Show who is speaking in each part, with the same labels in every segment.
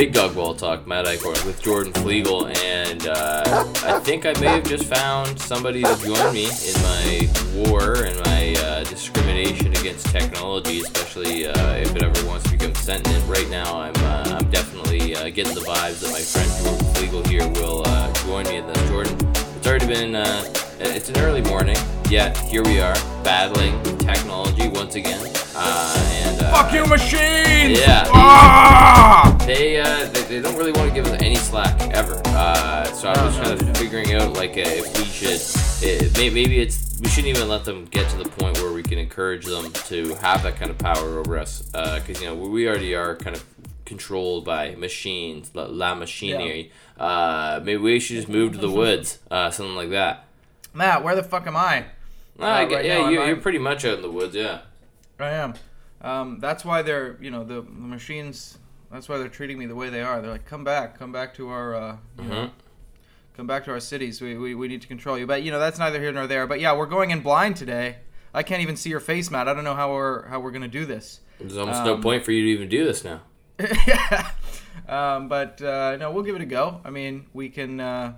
Speaker 1: Big Dog Ball Talk, Matt Eichhorn with Jordan Flegel, and uh, I think I may have just found somebody to join me in my war and my uh, discrimination against technology, especially uh, if it ever wants to become sentient. Right now, I'm uh, I'm definitely uh, getting the vibes that my friend Jordan Flegel here will uh, join me in this. Jordan, it's already been it's an early morning, yet here we are battling once again. and
Speaker 2: fuck you, machines!
Speaker 1: Yeah. Ah! They, uh, they, they don't really want to give us any slack ever. Uh, so I was kind of figuring out like uh, if we should, it, maybe it's we shouldn't even let them get to the point where we can encourage them to have that kind of power over us. Because you know we already are kind of controlled by machines, la, la machinery. Uh, maybe we should just move to the woods, uh, something like that.
Speaker 2: Matt, where the fuck am I?
Speaker 1: Uh, I get, right yeah, you, are pretty much out in the woods, yeah.
Speaker 2: I am. Um, that's why they're, you know, the, the machines. That's why they're treating me the way they are. They're like, come back, come back to our, uh, you mm-hmm. know, come back to our cities. We, we, we need to control you. But you know, that's neither here nor there. But yeah, we're going in blind today. I can't even see your face, Matt. I don't know how we're how we're gonna do this.
Speaker 1: There's almost um, no point for you to even do this now.
Speaker 2: yeah. Um, but uh, no, we'll give it a go. I mean, we can. Uh,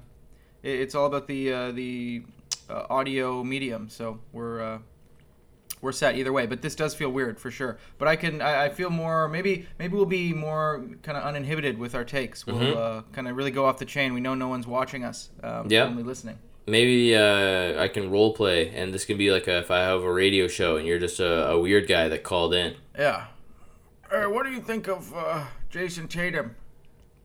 Speaker 2: it, it's all about the uh, the uh, audio medium. So we're uh, we're set either way. But this does feel weird for sure. But I can I, I feel more maybe maybe we'll be more kind of uninhibited with our takes. We'll mm-hmm. uh, kind of really go off the chain. We know no one's watching us. Um, yeah. Only listening.
Speaker 1: Maybe uh, I can role play, and this can be like a, if I have a radio show and you're just a, a weird guy that called in.
Speaker 2: Yeah. Hey, what do you think of uh, Jayson Tatum?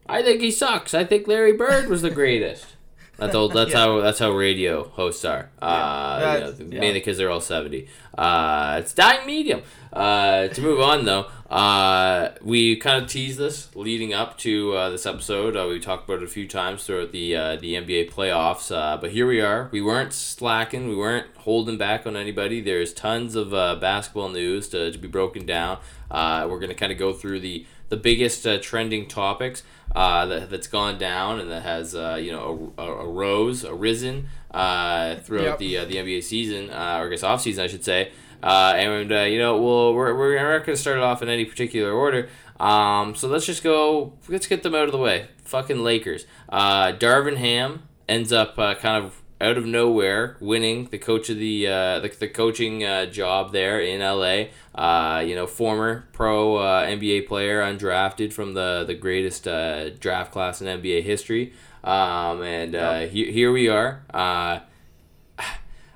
Speaker 1: I think he sucks. I think Larry Bird was the greatest. That's all. That's yeah. how. That's how radio hosts are. Uh, yeah. you know, mainly because they're all seventy. Uh, it's dying medium. Uh, to move on though, uh, we kind of teased this leading up to uh, this episode. Uh, we talked about it a few times throughout the uh, the NBA playoffs. Uh, but here we are. We weren't slacking. We weren't holding back on anybody. There's tons of uh, basketball news to, to be broken down. Uh, we're gonna kind of go through the the biggest uh, trending topics uh, that, that's gone down and that has uh, you know arose arisen uh, throughout yep. the uh, the NBA season uh, or I guess off season I should say. Uh, and uh, you know we'll we're, we're not going to start it off in any particular order. Um, so let's just go let's get them out of the way. Fucking Lakers. Uh, Darvin Ham ends up uh, kind of out of nowhere winning the coach of the uh, the, the coaching uh, job there in LA. Uh, you know, former pro uh, NBA player, undrafted from the the greatest uh, draft class in NBA history. Um, and uh, yep. he, here we are.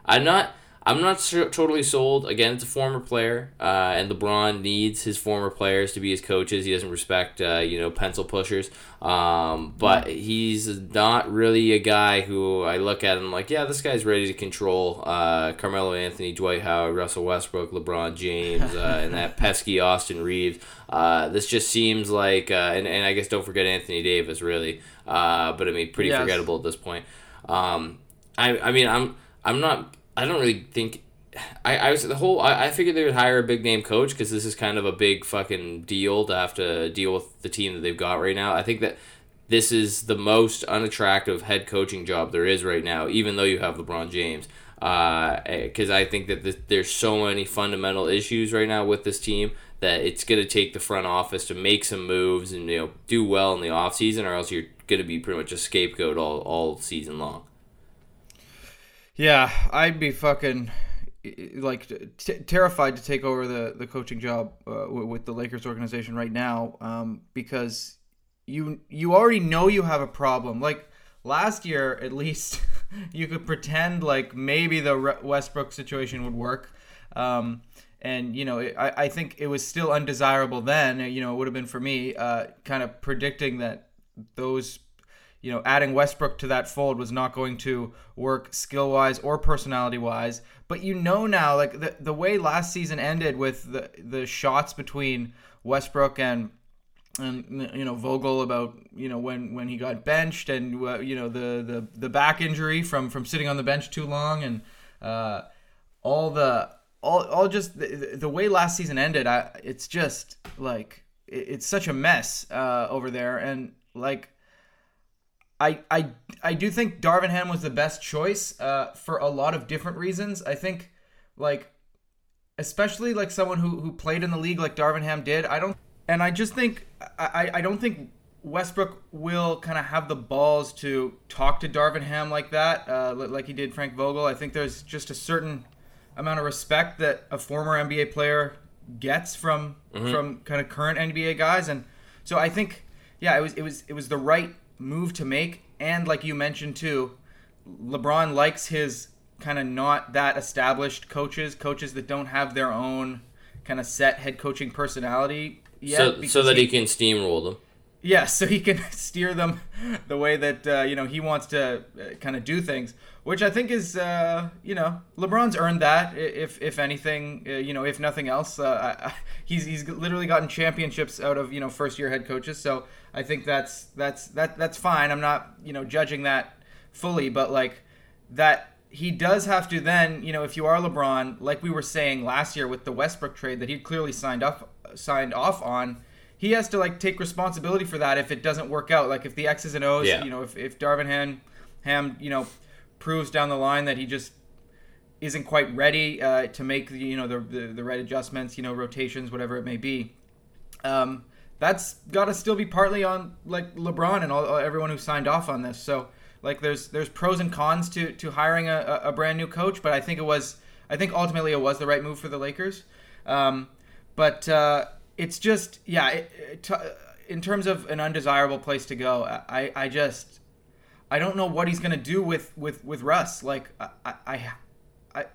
Speaker 1: I'm not. I'm not totally sold. Again, it's a former player, uh, and LeBron needs his former players to be his coaches. He doesn't respect, uh, you know, pencil pushers. Um, but he's not really a guy who I look at and I'm like, yeah, this guy's ready to control uh, Carmelo Anthony, Dwight Howard, Russell Westbrook, LeBron James, uh, and that pesky Austin Reaves. Uh, this just seems like, uh, and, and I guess don't forget Anthony Davis, really. but I mean, pretty yes. forgettable at this point. Um, I, I mean, I'm I'm not I don't really think. I, I was the whole I, I figured they would hire a big name coach because this is kind of a big fucking deal to have to deal with the team that they've got right now. I think that this is the most unattractive head coaching job there is right now, even though you have LeBron James. Because uh, I think that there's so many fundamental issues right now with this team that it's going to take the front office to make some moves and you know do well in the offseason or else you're going to be pretty much a scapegoat all, all season long.
Speaker 2: Yeah, I'd be fucking like t- terrified to take over the the coaching job uh, with the Lakers organization right now um, because you you already know you have a problem. Like last year, at least you could pretend like maybe the Westbrook situation would work. Um, and you know, I, I think it was still undesirable then. You know, it would have been for me, uh, kind of predicting that those you know, adding Westbrook to that fold was not going to work skill wise or personality wise. But you know now, like the the way last season ended with the the shots between Westbrook and and you know Vogel about you know when when he got benched and uh, you know the the the back injury from from sitting on the bench too long and uh, all the all all just the, the way last season ended. I it's just like it's such a mess uh, over there and like I, I, I do think Darvin Ham was the best choice uh, for a lot of different reasons. I think, like, especially like someone who, who played in the league like Darvin Ham did. I don't, and I just think I, I don't think Westbrook will kind of have the balls to talk to Darvin Ham like that, uh, like he did Frank Vogel. I think there's just a certain amount of respect that a former NBA player gets from mm-hmm. from kind of current NBA guys, and so I think yeah, it was it was it was the right move to make, and like you mentioned too, LeBron likes his kind of not that established coaches, coaches that don't have their own kind of set head coaching personality
Speaker 1: yet, so so that he, he can steamroll them.
Speaker 2: Yeah, so he can steer them the way that uh, you know he wants to uh, kind of do things, which I think is uh, you know LeBron's earned that. If if anything, uh, you know, if nothing else, uh, I, he's he's literally gotten championships out of you know first year head coaches. So I think that's that's that that's fine. I'm not you know judging that fully, but like that he does have to then you know if you are LeBron, like we were saying last year with the Westbrook trade that he clearly signed up signed off on he has to like take responsibility for that if it doesn't work out. Like if the X's and O's, yeah. you know, if, if Darvin Ham, Ham, you know, proves down the line that he just isn't quite ready uh, to make the you know the, the, the right adjustments, you know, rotations, whatever it may be. Um, that's got to still be partly on like LeBron and all everyone who signed off on this. So like there's there's pros and cons to to hiring a, a brand new coach, but I think it was I think ultimately it was the right move for the Lakers. Um, but uh, it's just yeah. It, it, in terms of an undesirable place to go, I I just I don't know what he's gonna do with with with Russ. Like I I I,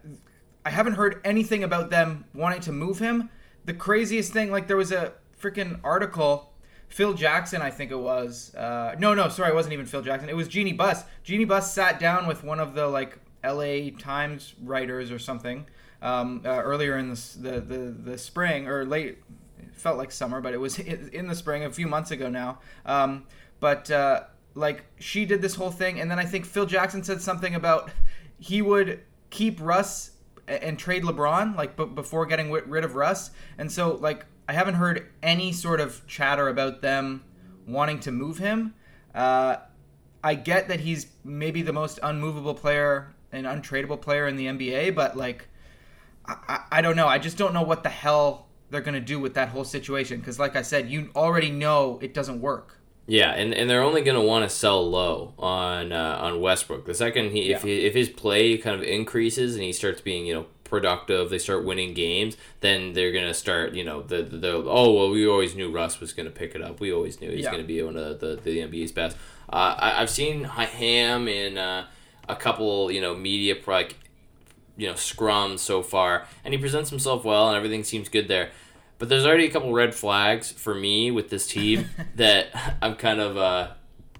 Speaker 2: I haven't heard anything about them wanting to move him. The craziest thing, like there was a freaking article. Phil Jackson, I think it was. Uh, no, no, sorry, it wasn't even Phil Jackson. It was Jeannie Buss. Jeannie Buss sat down with one of the like L.A. Times writers or something um, uh, earlier in the, the, the the spring or late felt like summer, but it was in the spring a few months ago now. Um, but uh, like she did this whole thing, and then I think Phil Jackson said something about he would keep Russ and trade LeBron like b- before getting rid of Russ, and so like I haven't heard any sort of chatter about them wanting to move him. Uh, I get that he's maybe the most unmovable player and untradeable player in the NBA, but like I, I, don't know. I just don't know what the hell they're going to do with that whole situation because like i said you already know it doesn't work
Speaker 1: yeah and, and they're only going to want to sell low on uh, on westbrook the second he if, he, if his play kind of increases and he starts being you know productive they start winning games then they're going to start you know the, the, the oh well we always knew russ was going to pick it up we always knew he's yeah. going to be one of the, the, the nba's best uh, I, i've seen ham in uh, a couple you know media like you know scrum so far, and he presents himself well, and everything seems good there. But there's already a couple red flags for me with this team that I'm kind of uh,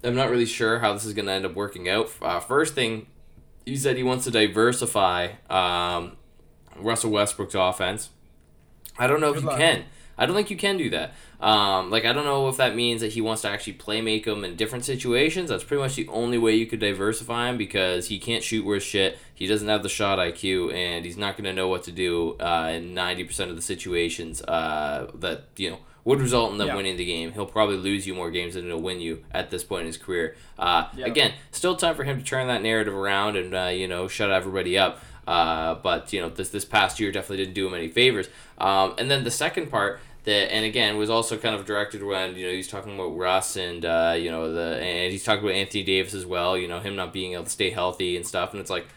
Speaker 1: I'm not really sure how this is going to end up working out. Uh, first thing, he said he wants to diversify um, Russell Westbrook's offense. I don't know good if you luck. can. I don't think you can do that. Um, like I don't know if that means that he wants to actually play make him in different situations. That's pretty much the only way you could diversify him because he can't shoot worth shit. He doesn't have the shot IQ, and he's not going to know what to do uh, in ninety percent of the situations uh, that you know would result in them yeah. winning the game. He'll probably lose you more games than he'll win you at this point in his career. Uh, yeah. Again, still time for him to turn that narrative around and uh, you know shut everybody up. Uh, but you know this this past year definitely didn't do him any favors. Um, and then the second part that and again was also kind of directed when you know he's talking about Russ and uh, you know the and he's talking about Anthony Davis as well. You know him not being able to stay healthy and stuff, and it's like.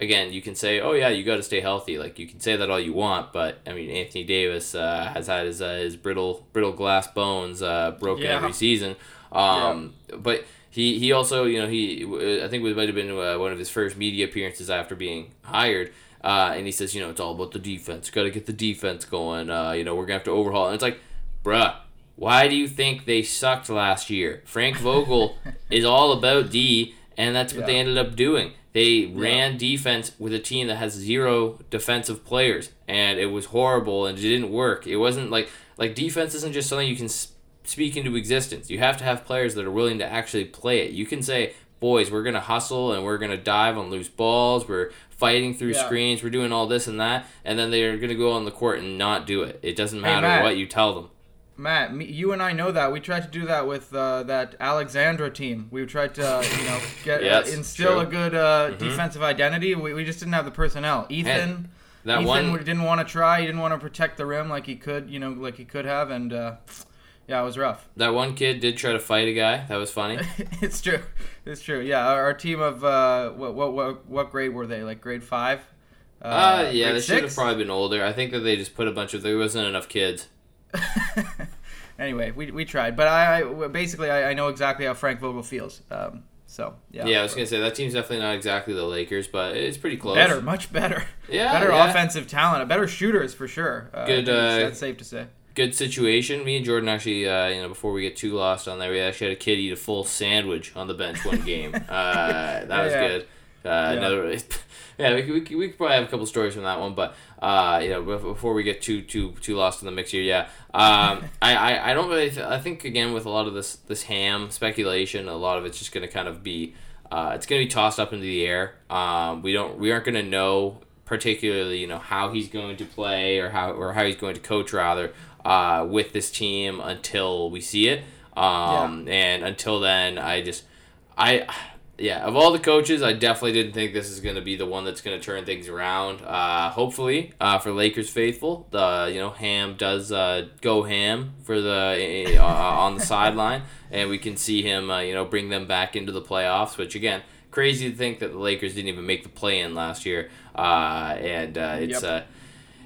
Speaker 1: Again, you can say, "Oh yeah, you got to stay healthy." Like you can say that all you want, but I mean, Anthony Davis uh, has had his uh, his brittle brittle glass bones uh, broken yeah. every season. Um, yeah. But he, he also you know he I think it might have been uh, one of his first media appearances after being hired uh, and he says, you know, it's all about the defense. Got to get the defense going. Uh, you know, we're gonna have to overhaul. And it's like, bruh, why do you think they sucked last year? Frank Vogel is all about D, and that's what yeah. they ended up doing. They ran yeah. defense with a team that has zero defensive players, and it was horrible, and it didn't work. It wasn't like like defense isn't just something you can speak into existence. You have to have players that are willing to actually play it. You can say, boys, we're gonna hustle and we're gonna dive on loose balls. We're fighting through yeah. screens. We're doing all this and that, and then they're gonna go on the court and not do it. It doesn't matter hey, Matt, what you tell them.
Speaker 2: Matt, me, you and I know that we tried to do that with uh, that Alexandra team. We tried to, uh, you know, get yes, uh, instill true. a good uh, mm-hmm. defensive identity. We, we just didn't have the personnel. Ethan. that Ethan one... didn't want to try. He didn't want to protect the rim like he could, you know, like he could have, and uh, Yeah, it was rough.
Speaker 1: That one kid did try to fight a guy. That was funny.
Speaker 2: it's true. It's true. Yeah, our, our team of uh, what, what what what grade were they? Like grade five.
Speaker 1: Uh, uh yeah, they should have probably been older. I think that they just put a bunch of there wasn't enough kids.
Speaker 2: anyway, we, we tried, but I, I basically I, I, know exactly how Frank Vogel feels. Um, so yeah.
Speaker 1: Yeah, I was gonna say that team's definitely not exactly the Lakers, but it's pretty close.
Speaker 2: Better, much better.
Speaker 1: Yeah,
Speaker 2: better
Speaker 1: yeah.
Speaker 2: offensive talent, a better shooters for sure.
Speaker 1: Uh, good. Uh,
Speaker 2: that's safe to say.
Speaker 1: Good situation. Me and Jordan actually, uh, you know, before we get too lost on that, we actually had a kid eat a full sandwich on the bench one game. uh, that was yeah. good. Uh, yeah. Another, yeah, we, we, we could probably have a couple stories from that one, but uh, you know, before we get too too too lost in the mix here, yeah, um, I, I I don't really. Th- I think again with a lot of this this ham speculation, a lot of it's just going to kind of be, uh, it's going to be tossed up into the air. Um, we don't we aren't going to know particularly you know how he's going to play or how or how he's going to coach rather uh, with this team until we see it. Um, yeah. And until then, I just, I, yeah, of all the coaches, I definitely didn't think this is going to be the one that's going to turn things around. Uh, hopefully, uh, for Lakers faithful, the you know Ham does uh, go ham for the uh, on the sideline, and we can see him uh, you know bring them back into the playoffs. Which again, crazy to think that the Lakers didn't even make the play in last year, uh, and it's. Yep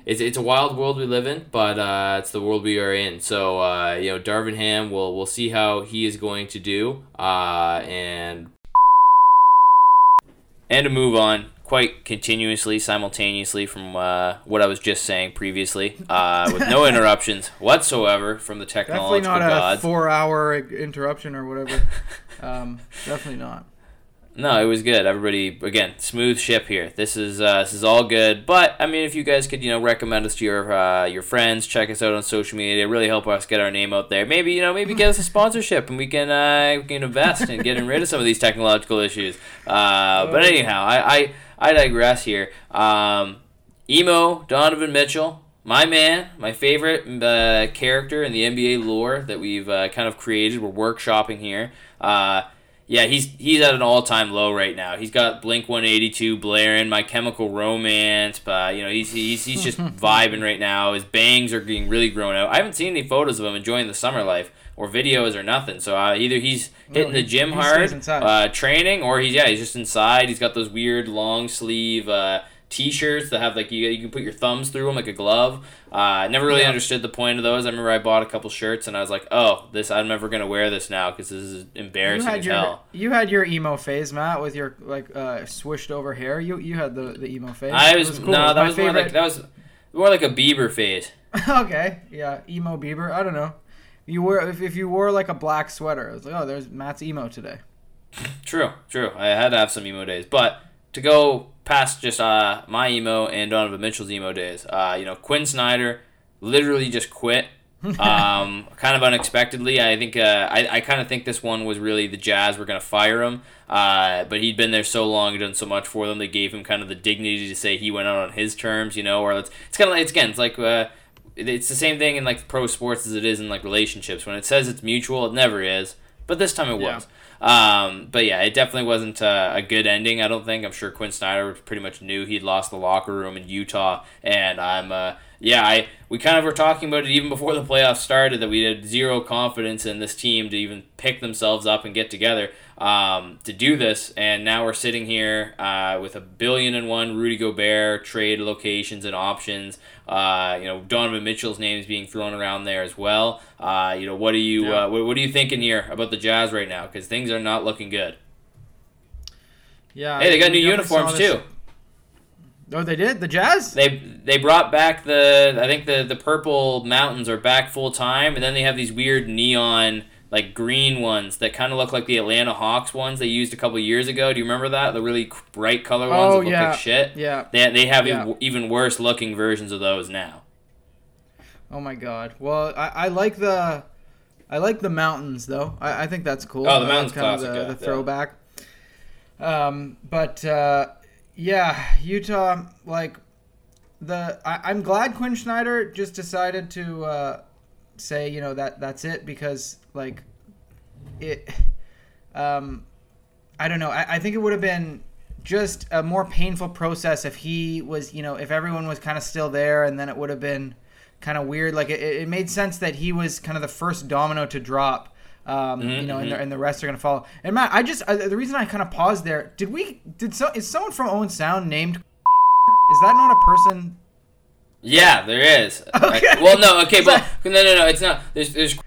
Speaker 1: it's, it's a wild world we live in, but uh, it's the world we are in. So uh, you know, Darvin Ham, we'll we'll see how he is going to do, uh, and and to move on quite continuously, simultaneously from uh, what I was just saying previously, uh, with no interruptions whatsoever from the technological
Speaker 2: Definitely not
Speaker 1: gods.
Speaker 2: a four-hour interruption or whatever. um, definitely not.
Speaker 1: No, it was good. Everybody, again, smooth ship here. This is uh, this is all good. But I mean, if you guys could, you know, recommend us to your uh, your friends, check us out on social media, really help us get our name out there. Maybe you know, maybe get us a sponsorship, and we can uh, we can invest in getting rid of some of these technological issues. Uh, but anyhow, I, I I digress here. Um, emo Donovan Mitchell, my man, my favorite uh, character in the NBA lore that we've uh, kind of created. We're workshopping here. Uh, yeah, he's he's at an all time low right now. He's got Blink One Eighty Two blaring, My Chemical Romance, but you know he's he's, he's just vibing right now. His bangs are getting really grown out. I haven't seen any photos of him enjoying the summer life or videos or nothing. So uh, either he's hitting the gym hard, uh, training, or he's yeah he's just inside. He's got those weird long sleeve. Uh, t-shirts that have like you, you can put your thumbs through them like a glove. Uh, I never really yeah. understood the point of those. I remember I bought a couple shirts and I was like, oh, this I'm never gonna wear this now because this is embarrassing you
Speaker 2: had
Speaker 1: your,
Speaker 2: hell. You had your emo phase, Matt, with your like uh, swished over hair. You you had the, the emo phase.
Speaker 1: I was, was cool. no, that was favorite. more like that was more like a Bieber phase.
Speaker 2: okay, yeah, emo Bieber. I don't know. You wore if, if you wore like a black sweater, it was like, oh, there's Matt's emo today.
Speaker 1: True, true. I had to have some emo days, but to go past just uh, my emo and Donovan Mitchell's emo days. Uh, you know, Quin Snyder literally just quit. um, kind of unexpectedly. I think uh, I, I kind of think this one was really the Jazz were going to fire him, uh, but he'd been there so long, done so much for them. They gave him kind of the dignity to say he went out on his terms, you know. Or it's it's kind of like, it's again, it's like uh, it's the same thing in like pro sports as it is in like relationships. When it says it's mutual, it never is. But this time it was. Yeah. Um, but yeah, it definitely wasn't a, a, good ending. I don't think. I'm sure Quin Snyder pretty much knew he'd lost the locker room in Utah, and I'm uh, yeah, I we kind of were talking about it even before the playoffs started that we had zero confidence in this team to even pick themselves up and get together um, to do this, and now we're sitting here uh, with a billion and one Rudy Gobert trade locations and options. Uh, you know, Donovan Mitchell's name is being thrown around there as well. Uh, you know, what are you yeah. Uh, what, what are you thinking here about the Jazz right now? Because things are not looking good.
Speaker 2: Yeah.
Speaker 1: Hey, they got new uniforms too.
Speaker 2: Oh, they did the Jazz.
Speaker 1: They they brought back the I think the the purple mountains are back full time, and then they have these weird neon like green ones that kind of look like the Atlanta Hawks ones they used a couple years ago. Do you remember that? The really bright color ones oh, that look
Speaker 2: yeah.
Speaker 1: like shit.
Speaker 2: Yeah.
Speaker 1: They they have yeah. even worse looking versions of those now.
Speaker 2: Oh my god. Well, I, I like the I like the mountains though. I, I think that's cool.
Speaker 1: Oh, the mountains kind
Speaker 2: classic,
Speaker 1: of the,
Speaker 2: yeah, the throwback. Um, but uh, yeah, Utah like the I, am glad Quin Snyder just decided to uh, say you know that that's it because like it um i don't know i, I think it would have been just a more painful process if he was you know if everyone was kind of still there and then it would have been kind of weird. Like it, it made sense that he was kind of the first domino to drop. Um,
Speaker 1: Mm-hmm,
Speaker 2: you know, and the, and the rest are gonna follow. And Matt, I just I, the reason I kind of paused there. Did we? Did so? Is someone from Owen Sound named? Is that not a person?
Speaker 1: Yeah, there is.
Speaker 2: Okay.
Speaker 1: Well, no, okay, but no, no, no, it's not. There's, there's,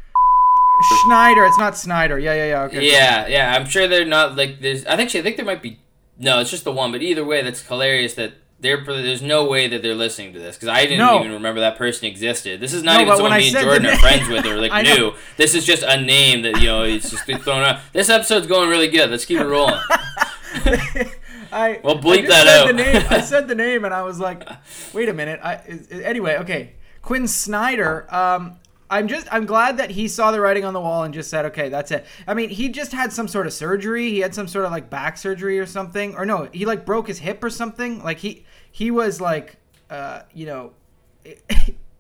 Speaker 2: Schneider. It's not Snyder. Yeah, yeah, yeah. Okay.
Speaker 1: yeah, yeah. I'm sure they're not like. There's. I think. I think there might be. No, it's just the one. But either way, that's hilarious. That they're. There's no way that they're listening to this because I didn't
Speaker 2: No.
Speaker 1: even remember that person existed. This is not
Speaker 2: No,
Speaker 1: even someone
Speaker 2: I
Speaker 1: me and Jordan are friends with or like
Speaker 2: I
Speaker 1: new. This is just a name that you know. It's just thrown out. This episode's going really good. Let's keep it rolling.
Speaker 2: I
Speaker 1: Well,
Speaker 2: I
Speaker 1: bleep
Speaker 2: just
Speaker 1: that out.
Speaker 2: The name, I said the name, and I was like, "Wait a minute." I is, anyway, okay. Quin Snyder. Um, I'm just I'm glad that he saw the writing on the wall and just said, "Okay, that's it." I mean, he just had some sort of surgery. He had some sort of like back surgery or something, or no, he like broke his hip or something. Like he he was like, uh, you know.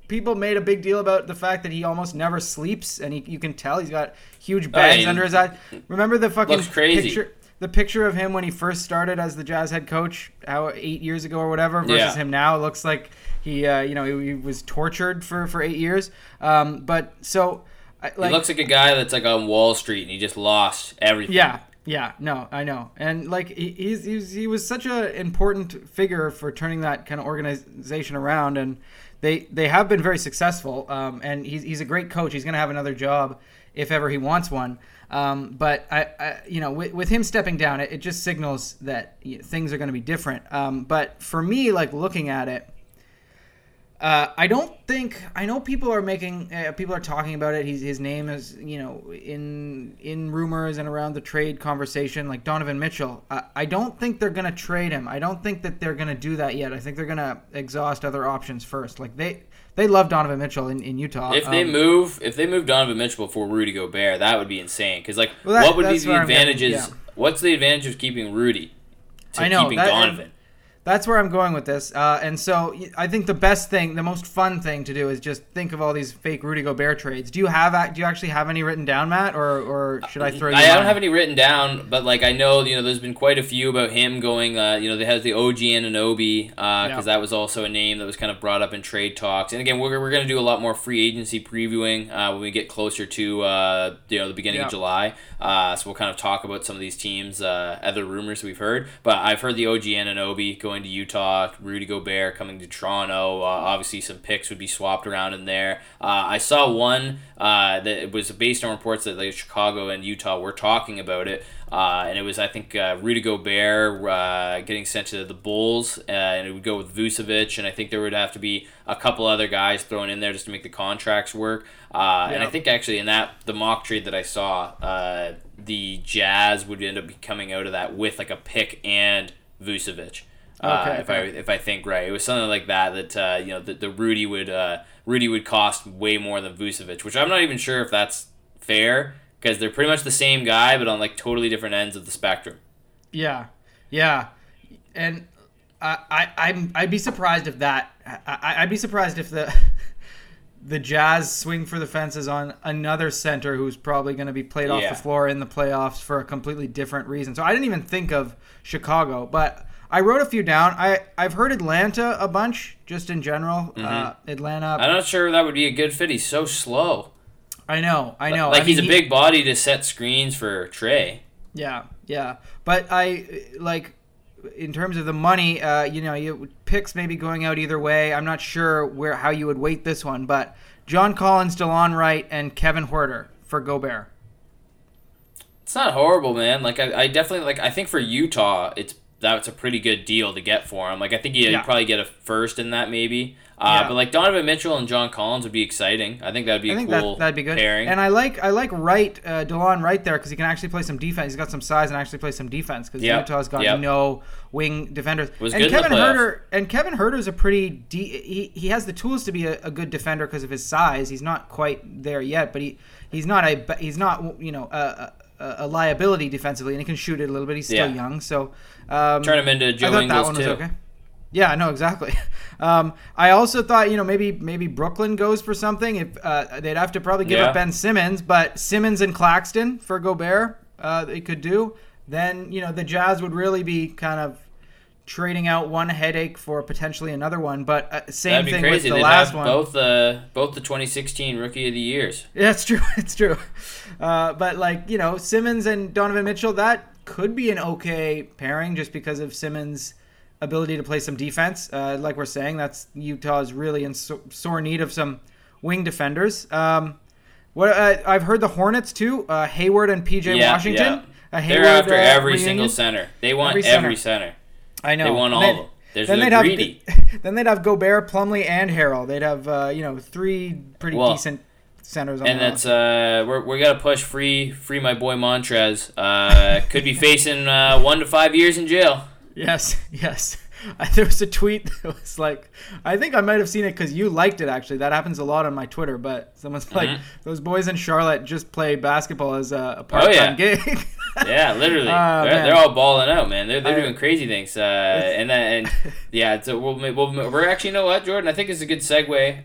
Speaker 2: People made a big deal about the fact that he almost never sleeps, and he, you can tell he's got huge bags under his eyes. Remember the fucking picture? the picture of him when he first started as the Jazz head coach, how eight years ago or whatever, versus
Speaker 1: Yeah.
Speaker 2: him now, looks like he, uh, you know, he, he was tortured for for eight years. Um, but so, like,
Speaker 1: he looks like a guy that's like on Wall Street and he just lost everything.
Speaker 2: yeah, yeah, no, I know, and like he, he's, he's he was such an important figure for turning that kind of organization around, and they they have been very successful. Um, and he's he's a great coach. He's gonna have another job if ever he wants one. Um, but I, I, you know, with, with him stepping down, it, it just signals that you know, things are going to be different. Um, but for me, like looking at it, uh, I don't think I know people are making uh, people are talking about it. He's, his name is you know in in rumors and around the trade conversation like Donovan Mitchell. Uh, I don't think they're gonna trade him. I don't think that they're gonna do that yet. I think they're gonna exhaust other options first. Like they they love Donovan Mitchell in, in Utah.
Speaker 1: If they
Speaker 2: Um,
Speaker 1: move, if they move Donovan Mitchell before Rudy Gobert, that would be insane. Because like,
Speaker 2: Well, that-
Speaker 1: what would be the
Speaker 2: I'm getting-
Speaker 1: advantages?
Speaker 2: yeah.
Speaker 1: What's the advantage of keeping Rudy? To
Speaker 2: I know,
Speaker 1: keeping
Speaker 2: that-
Speaker 1: Donovan.
Speaker 2: That's where I'm going with this. Uh, and so I think the best thing, the most fun thing to do is just think of all these fake Rudy Gobert trades. Do you have do you actually have any written down, Matt, or or should I throw you?
Speaker 1: I don't have any written down, but like I know, you know, there's been quite a few about him going. Uh, you know, they has the OG Anunoby because
Speaker 2: Yeah.
Speaker 1: that was also a name that was kind of brought up in trade talks. And again, we're, we're going to do a lot more free agency previewing uh, when we get closer to uh, you know the beginning
Speaker 2: Yeah.
Speaker 1: of July. Uh, so we'll kind of talk about some of these teams, uh, other rumors we've heard. But I've heard the OG Anunoby going to Utah, Rudy Gobert coming to Toronto. Uh, obviously, some picks would be swapped around in there. Uh, I saw one uh, that was based on reports that like Chicago and Utah were talking about it. Uh, and it was, I think, uh, Rudy Gobert uh, getting sent to the Bulls, uh, and it would go with Vucevic, and I think there would have to be a couple other guys thrown in there just to make the contracts work. Uh, And I think actually in that the mock trade that I saw, uh, the Jazz would end up coming out of that with like a pick and Vucevic. Uh,
Speaker 2: Okay,
Speaker 1: if I if I think right, it was something like that. That uh, you know the, the Rudy would uh, Rudy would cost way more than Vucevic, which I'm not even sure if that's fair because they're pretty much the same guy, but on like totally different ends of the spectrum.
Speaker 2: Yeah, yeah, and I, I, I'm, I'd be surprised if that. I, I'd be surprised if the, the Jazz swing for the fences on another center who's probably going to be played off
Speaker 1: Yeah.
Speaker 2: the floor in the playoffs for a completely different reason. So I didn't even think of Chicago, but I wrote a few down. I, I've heard Atlanta a bunch, just in general. Uh, Atlanta.
Speaker 1: I'm not sure that would be a good fit. He's so slow.
Speaker 2: I know, I know.
Speaker 1: Like
Speaker 2: I
Speaker 1: he's
Speaker 2: mean,
Speaker 1: a
Speaker 2: he-
Speaker 1: big body to set screens for Trey.
Speaker 2: Yeah, yeah. But I like in terms of the money, uh, you know, you picks maybe going out either way. I'm not sure where how you would weight this one, but John Collins, DeLon Wright, and Kevin Huerter for Gobert.
Speaker 1: It's not horrible, man. Like I, I definitely like. I think for Utah, it's that's a pretty good deal to get for him. Like I think you
Speaker 2: Yeah.
Speaker 1: probably get a first in that maybe. Uh,
Speaker 2: Yeah.
Speaker 1: But like Donovan Mitchell and John Collins would be exciting. I think that'd be
Speaker 2: I
Speaker 1: a
Speaker 2: think
Speaker 1: cool
Speaker 2: that that'd be good.
Speaker 1: pairing.
Speaker 2: And I like I like Wright, uh, DeLon Wright there because he can actually play some defense. He's got some size and actually play some defense because
Speaker 1: Yep,
Speaker 2: Utah's got
Speaker 1: yep.
Speaker 2: no wing defenders.
Speaker 1: Was
Speaker 2: and
Speaker 1: good
Speaker 2: Kevin. Huerter and Kevin Huerter's a pretty de- he he has the tools to be a, a good defender because of his size. He's not quite there yet, but he he's not a he's not you know a, a, a liability defensively, and he can shoot it a little bit. He's still
Speaker 1: Yeah.
Speaker 2: young, so um,
Speaker 1: Turn him into Joe
Speaker 2: I thought
Speaker 1: Ingles
Speaker 2: that one was
Speaker 1: too.
Speaker 2: okay. Yeah, no, exactly. Um, I also thought, you know, maybe maybe Brooklyn goes for something. If uh, they'd have to probably give
Speaker 1: Yeah.
Speaker 2: up Ben Simmons, but Simmons and Claxton for Gobert, uh, they could do. Then you know the Jazz would really be kind of trading out one headache for potentially another one. But uh, same thing
Speaker 1: crazy.
Speaker 2: with the
Speaker 1: They'd
Speaker 2: last one.
Speaker 1: Both the both the 2016 Rookie of the Years.
Speaker 2: Yeah, it's true. It's true. Uh, but like you know, Simmons and Donovan Mitchell, that could be an okay pairing just because of Simmons' ability to play some defense. Uh, like we're saying, that's Utah is really in so- sore need of some wing defenders. Um, what uh, I've heard the Hornets too, uh, Hayward and PJ
Speaker 1: Yeah,
Speaker 2: Washington.
Speaker 1: yeah.
Speaker 2: A
Speaker 1: They're after
Speaker 2: uh,
Speaker 1: every
Speaker 2: reunion.
Speaker 1: single center. They want
Speaker 2: Every
Speaker 1: every
Speaker 2: center.
Speaker 1: center.
Speaker 2: I know.
Speaker 1: They want all
Speaker 2: Then-
Speaker 1: of them. They're,
Speaker 2: then they'd
Speaker 1: greedy.
Speaker 2: have then they'd have Gobert, Plumlee, and Harrell. They'd have uh, you know three pretty
Speaker 1: Well,
Speaker 2: decent centers on
Speaker 1: and that's uh, we're we gotta push free free my boy Montrez. Uh, could be facing uh, one to five years in jail.
Speaker 2: Yes, yes. There was a tweet that was like, I think I might have seen it because you liked it actually. That happens a lot on my Twitter. But someone's like,
Speaker 1: Mhm.
Speaker 2: those boys in Charlotte just play basketball as a, a part-time
Speaker 1: Oh, yeah.
Speaker 2: gig.
Speaker 1: Yeah, literally.
Speaker 2: Oh,
Speaker 1: they're, they're all balling out, man. They're, they're
Speaker 2: I-
Speaker 1: doing crazy things. Uh, and then, and yeah, so we'll, we'll, we're actually, you know what, Jordan? I think it's a good segue.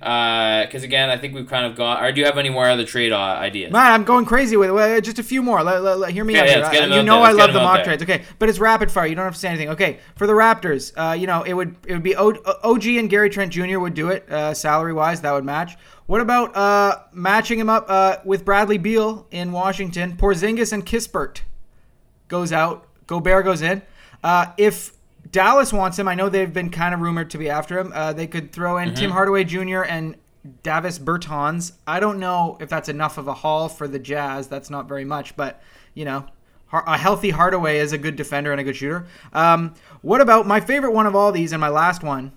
Speaker 1: Because again, I think we've kind of got. Or do you have any more other trade uh, ideas?
Speaker 2: Man, I'm going crazy with it. Just a few more. Let, let- let- hear me
Speaker 1: Okay,
Speaker 2: out
Speaker 1: yeah,
Speaker 2: here.
Speaker 1: let's get
Speaker 2: I- you know. I love the mock
Speaker 1: there.
Speaker 2: trades. Okay, but it's rapid fire. You don't have to say anything. Okay, for the Raptors, uh, you know it would it would be o- OG and Gary Trent Jr. would do it uh, salary wise. That would match. What about uh, matching him up uh, with Bradley Beal in Washington? Porzingis and Kispert goes out. Gobert goes in. Uh, if Dallas wants him, I know they've been kind of rumored to be after him. Uh, they could throw in Tim Hardaway Jr. and Davis Bertans. I don't know if that's enough of a haul for the Jazz. That's not very much, but you know, a healthy Hardaway is a good defender and a good shooter. Um, what about my favorite one of all these and my last one?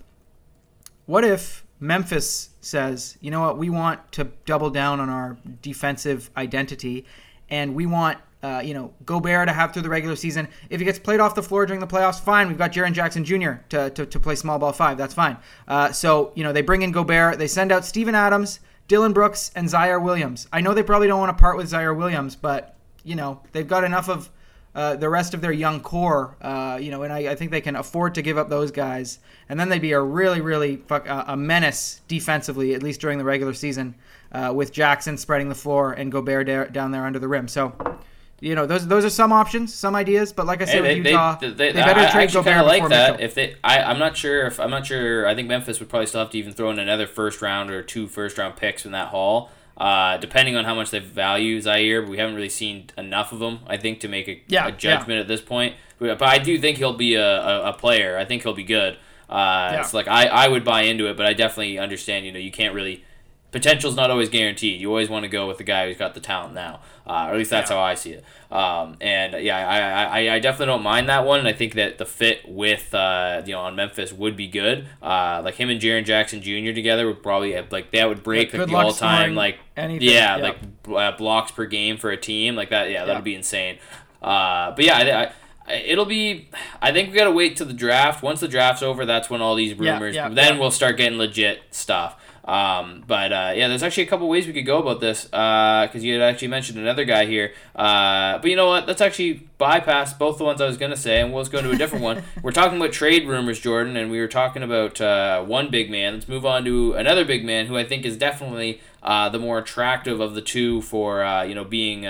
Speaker 2: What if Memphis says, you know what, we want to double down on our defensive identity, and we want, uh, you know, Gobert to have through the regular season. If he gets played off the floor during the playoffs, fine. We've got Jaren Jackson Jr. to, to, to play small ball five. That's fine. Uh, so, you know, they bring in Gobert. They send out Steven Adams, Dillon Brooks, and Ziaire Williams. I know they probably don't want to part with Ziaire Williams, but, you know, they've got enough of uh, the rest of their young core, uh, you know, and I, I think they can afford to give up those guys, and then they'd be a really, really fuck, uh, a menace defensively, at least during the regular season, uh, with Jackson spreading the floor and Gobert da- down there under the rim. So, you know, those those are some options, some ideas, but like I said,
Speaker 1: Hey,
Speaker 2: with Utah,
Speaker 1: they,
Speaker 2: they,
Speaker 1: they,
Speaker 2: better
Speaker 1: I, I
Speaker 2: trade
Speaker 1: actually
Speaker 2: Gobert
Speaker 1: like
Speaker 2: before
Speaker 1: that.
Speaker 2: Mitchell.
Speaker 1: If they, I, I'm not sure if I'm not sure. I think Memphis would probably still have to even throw in another first round or two first round picks in that haul, uh, depending on how much they value Ziaire. But we haven't really seen enough of them. I think to make a,
Speaker 2: Yeah,
Speaker 1: a judgment at this point. But but I do think he'll be a, a, a player. I think he'll be good. Uh,
Speaker 2: Yeah.
Speaker 1: It's like I, I would buy into it, but I definitely understand. You know, you can't really. Potential's not always guaranteed. You always want to go with the guy who's got the talent now, uh, or at least that's
Speaker 2: Yeah.
Speaker 1: how I see it. Um, and yeah, I, I, I definitely don't mind that one. I think that the fit with uh, you know on Memphis would be good. Uh, like him and Jaren Jackson Jr. together would probably have, like that would break
Speaker 2: Yeah,
Speaker 1: like the all time like
Speaker 2: anything.
Speaker 1: yeah,
Speaker 2: Yeah.
Speaker 1: like uh, blocks per game for a team like that. Yeah, that
Speaker 2: Yeah.
Speaker 1: would be insane. Uh, but yeah, I, I, it'll be. I think we gotta wait till the draft. Once the draft's over, that's when all these
Speaker 2: Yeah,
Speaker 1: rumors.
Speaker 2: yeah,
Speaker 1: then
Speaker 2: yeah.
Speaker 1: we'll start getting legit stuff. Um, but uh, yeah, there's actually a couple ways we could go about this because you had actually mentioned another guy here. Uh, but you know what? Let's actually bypass both the ones I was gonna say, and we'll just go to a different one. We're talking about trade rumors, Jordan, and we were talking about uh, one big man. Let's move on to another big man who I think is definitely uh, the more attractive of the two for uh, you know being.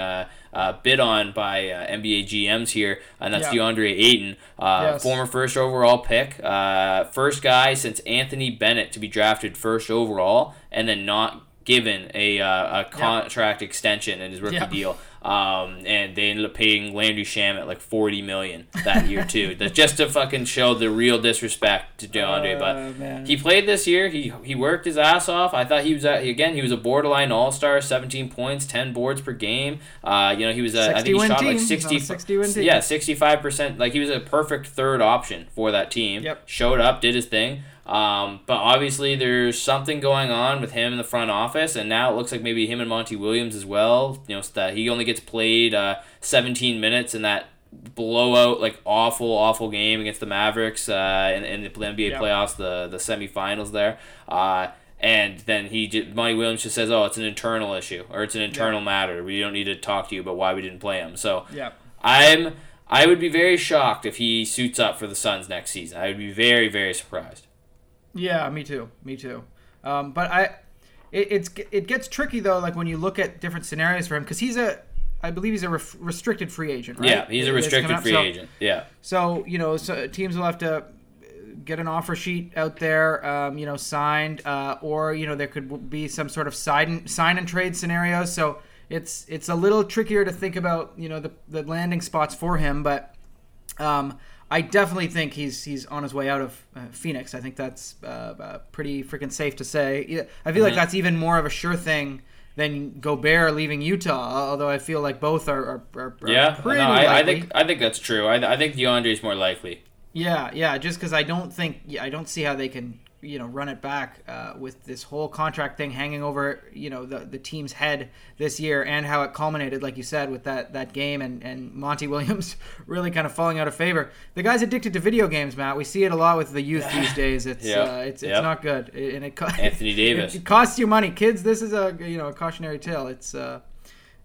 Speaker 1: Uh, bid on by uh, NBA GMs here, and that's
Speaker 2: Yeah.
Speaker 1: DeAndre Ayton, uh,
Speaker 2: Yes.
Speaker 1: former first overall pick, uh, first guy since Anthony Bennett to be drafted first overall, and then not given a, uh, a contract extension in his rookie
Speaker 2: Yeah.
Speaker 1: deal. Um, and they ended up paying Landry Shamet like forty million that year too. That's just to fucking show the real disrespect to DeAndre.
Speaker 2: Uh,
Speaker 1: but
Speaker 2: man.
Speaker 1: he played this year. He he worked his ass off. I thought he was at, again. He was a borderline All Star, seventeen points, ten boards per game. Uh, you know he was. A, I think he shot
Speaker 2: team.
Speaker 1: like
Speaker 2: He's
Speaker 1: sixty.
Speaker 2: 60.
Speaker 1: Yeah, sixty five percent. Like he was a perfect third option for that team.
Speaker 2: Yep.
Speaker 1: Showed up, did his thing. Um, but obviously there's something going on with him in the front office, and now it looks like maybe him and Monty Williams as well. You know, that he only gets played uh, 17 minutes in that blowout, like awful, awful game against the Mavericks uh, in, in the NBA playoffs, the the semifinals there. Uh, and then he, Monty Williams just says, "Oh, it's an internal issue or it's an internal matter. We don't need to talk to you about why we didn't play him." So
Speaker 2: Yeah.
Speaker 1: I'm I would be very shocked if he suits up for the Suns next season. I would be very very surprised.
Speaker 2: Yeah, me too. Me too. Um, but I, it, it's it gets tricky though. Like when you look at different scenarios for him, because he's a, I believe he's a ref- restricted free agent, right?
Speaker 1: Yeah, he's a restricted free
Speaker 2: So-
Speaker 1: agent. Yeah.
Speaker 2: So you know, so teams will have to get an offer sheet out there, um, you know, signed, uh, or you know there could be some sort of sign sign and trade scenario. So it's it's a little trickier to think about, you know, the the landing spots for him, but. Um, I definitely think he's he's on his way out of uh, Phoenix. I think that's uh, uh, pretty freaking safe to say. I feel mm-hmm. like that's even more of a sure thing than Gobert leaving Utah. Although I feel like both are, are, are, are
Speaker 1: yeah. no, I, I, think I think that's true. I, I think DeAndre is more likely.
Speaker 2: Yeah, yeah. Just because I don't think I don't see how they can you know run it back uh, with this whole contract thing hanging over you know the the team's head this year and how it culminated like you said with that that game and and Monty Williams really kind of falling out of favor. The guy's addicted to video games, Matt. We see it a lot with the youth these days. It's yep. uh, it's it's yep. not good, and it
Speaker 1: Anthony Davis.
Speaker 2: It, it, costs you money, kids. This is a you know a cautionary tale. It's uh,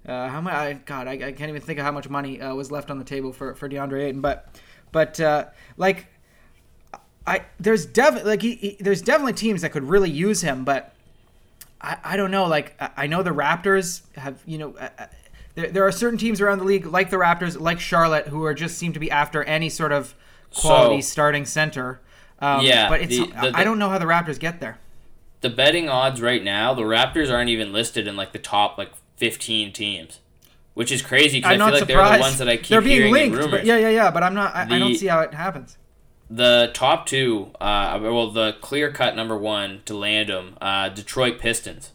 Speaker 2: uh, how much? I, God, I, I, can't even think of how much money uh, was left on the table for for DeAndre Ayton, but but uh, like I there's definitely like he, he, there's definitely teams that could really use him, but I, I don't know. Like I, I know the Raptors have you know. Uh, uh, there, there are certain teams around the league, like the Raptors, like Charlotte, who are just seem to be after any sort of quality so, starting center. Um, yeah, but it's the, the, I don't know how the Raptors get there.
Speaker 1: The betting odds right now, the Raptors aren't even listed in like the top like 15 teams, which is crazy because I feel like surprised. they're the ones that I keep they're being linked.
Speaker 2: But yeah, yeah, yeah. But I'm not. I, the, I don't see how it happens
Speaker 1: the top two, uh, well, the clear cut number one to land them, uh, Detroit Pistons,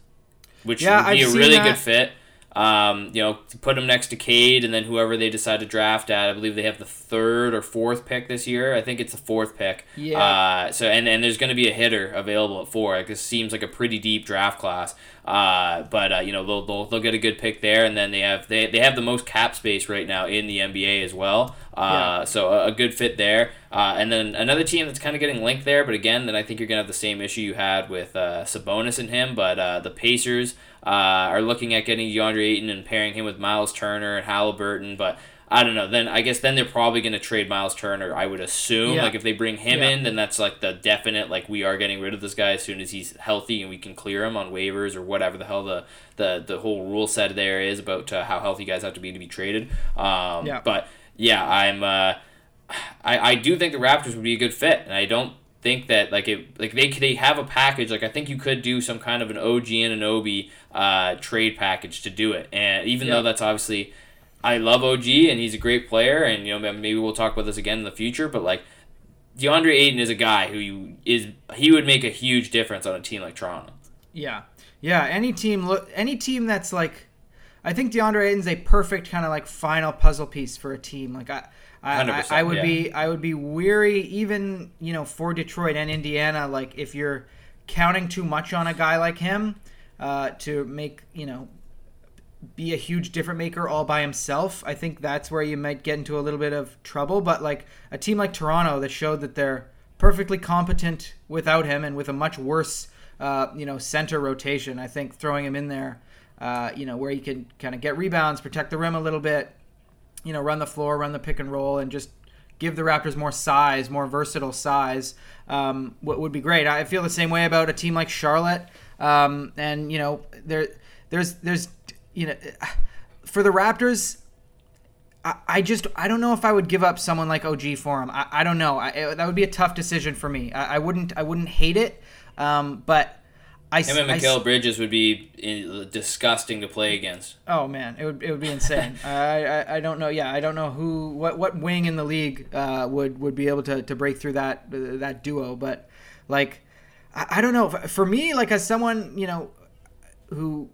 Speaker 1: which yeah, would be I've a really that. good fit. Um, you know, put them next to Cade, and then whoever they decide to draft at. I believe they have the third or fourth pick this year. I think it's the fourth pick. Yeah. Uh, so and, and there's going to be a hitter available at four. Like this seems like a pretty deep draft class. Uh, but uh, you know they'll, they'll, they'll get a good pick there, and then they have they, they have the most cap space right now in the NBA as well. Uh, yeah. So a, a, good fit there. Uh, and then another team that's kind of getting linked there, but again, then I think you're gonna have the same issue you had with uh, Sabonis and him. But uh, the Pacers uh, are looking at getting DeAndre Ayton and pairing him with Miles Turner and Halliburton, but I don't know. Then I guess then they're probably going to trade Miles Turner. I would assume. Yeah. Like if they bring him yeah. in, then that's like the definite. Like we are getting rid of this guy as soon as he's healthy and we can clear him on waivers or whatever the hell the the, the whole rule set there is about uh, how healthy guys have to be to be traded. Um, yeah. But yeah, I'm. Uh, I I do think the Raptors would be a good fit, and I don't think that like it like they they have a package like I think you could do some kind of an OG Anunoby uh, trade package to do it and even yeah. though that's obviously I love OG and he's a great player and you know maybe we'll talk about this again in the future but like DeAndre Ayton is a guy who you, is he would make a huge difference on a team like Toronto.
Speaker 2: Yeah, yeah. Any team look any team that's like, I think DeAndre Ayton's a perfect kind of like final puzzle piece for a team. Like I, I, I, I would yeah. be I would be weary even you know for Detroit and Indiana. Like if you're counting too much on a guy like him uh, to make you know be a huge different maker all by himself, I think that's where you might get into a little bit of trouble. But like a team like Toronto that showed that they're perfectly competent without him and with a much worse, uh, you know, center rotation, I think throwing him in there, uh, you know, where he can kind of get rebounds, protect the rim a little bit, you know, run the floor, run the pick and roll, and just give the Raptors more size, more versatile size, um, what would be great. I feel the same way about a team like Charlotte. Um, and you know, there, there's, there's you know, for the Raptors, I, I just I don't know if I would give up someone like OG for him. I, I don't know. I, that would be a tough decision for me. I, I wouldn't I wouldn't hate it, um, but I
Speaker 1: him and Mikal Bridges would be eh, disgusting to play against.
Speaker 2: Oh man, it would it would be insane. I, I, I don't know. Yeah, I don't know who what what wing in the league uh, would would be able to, to break through that uh, that duo. But like I, I don't know. For me, like as someone you know who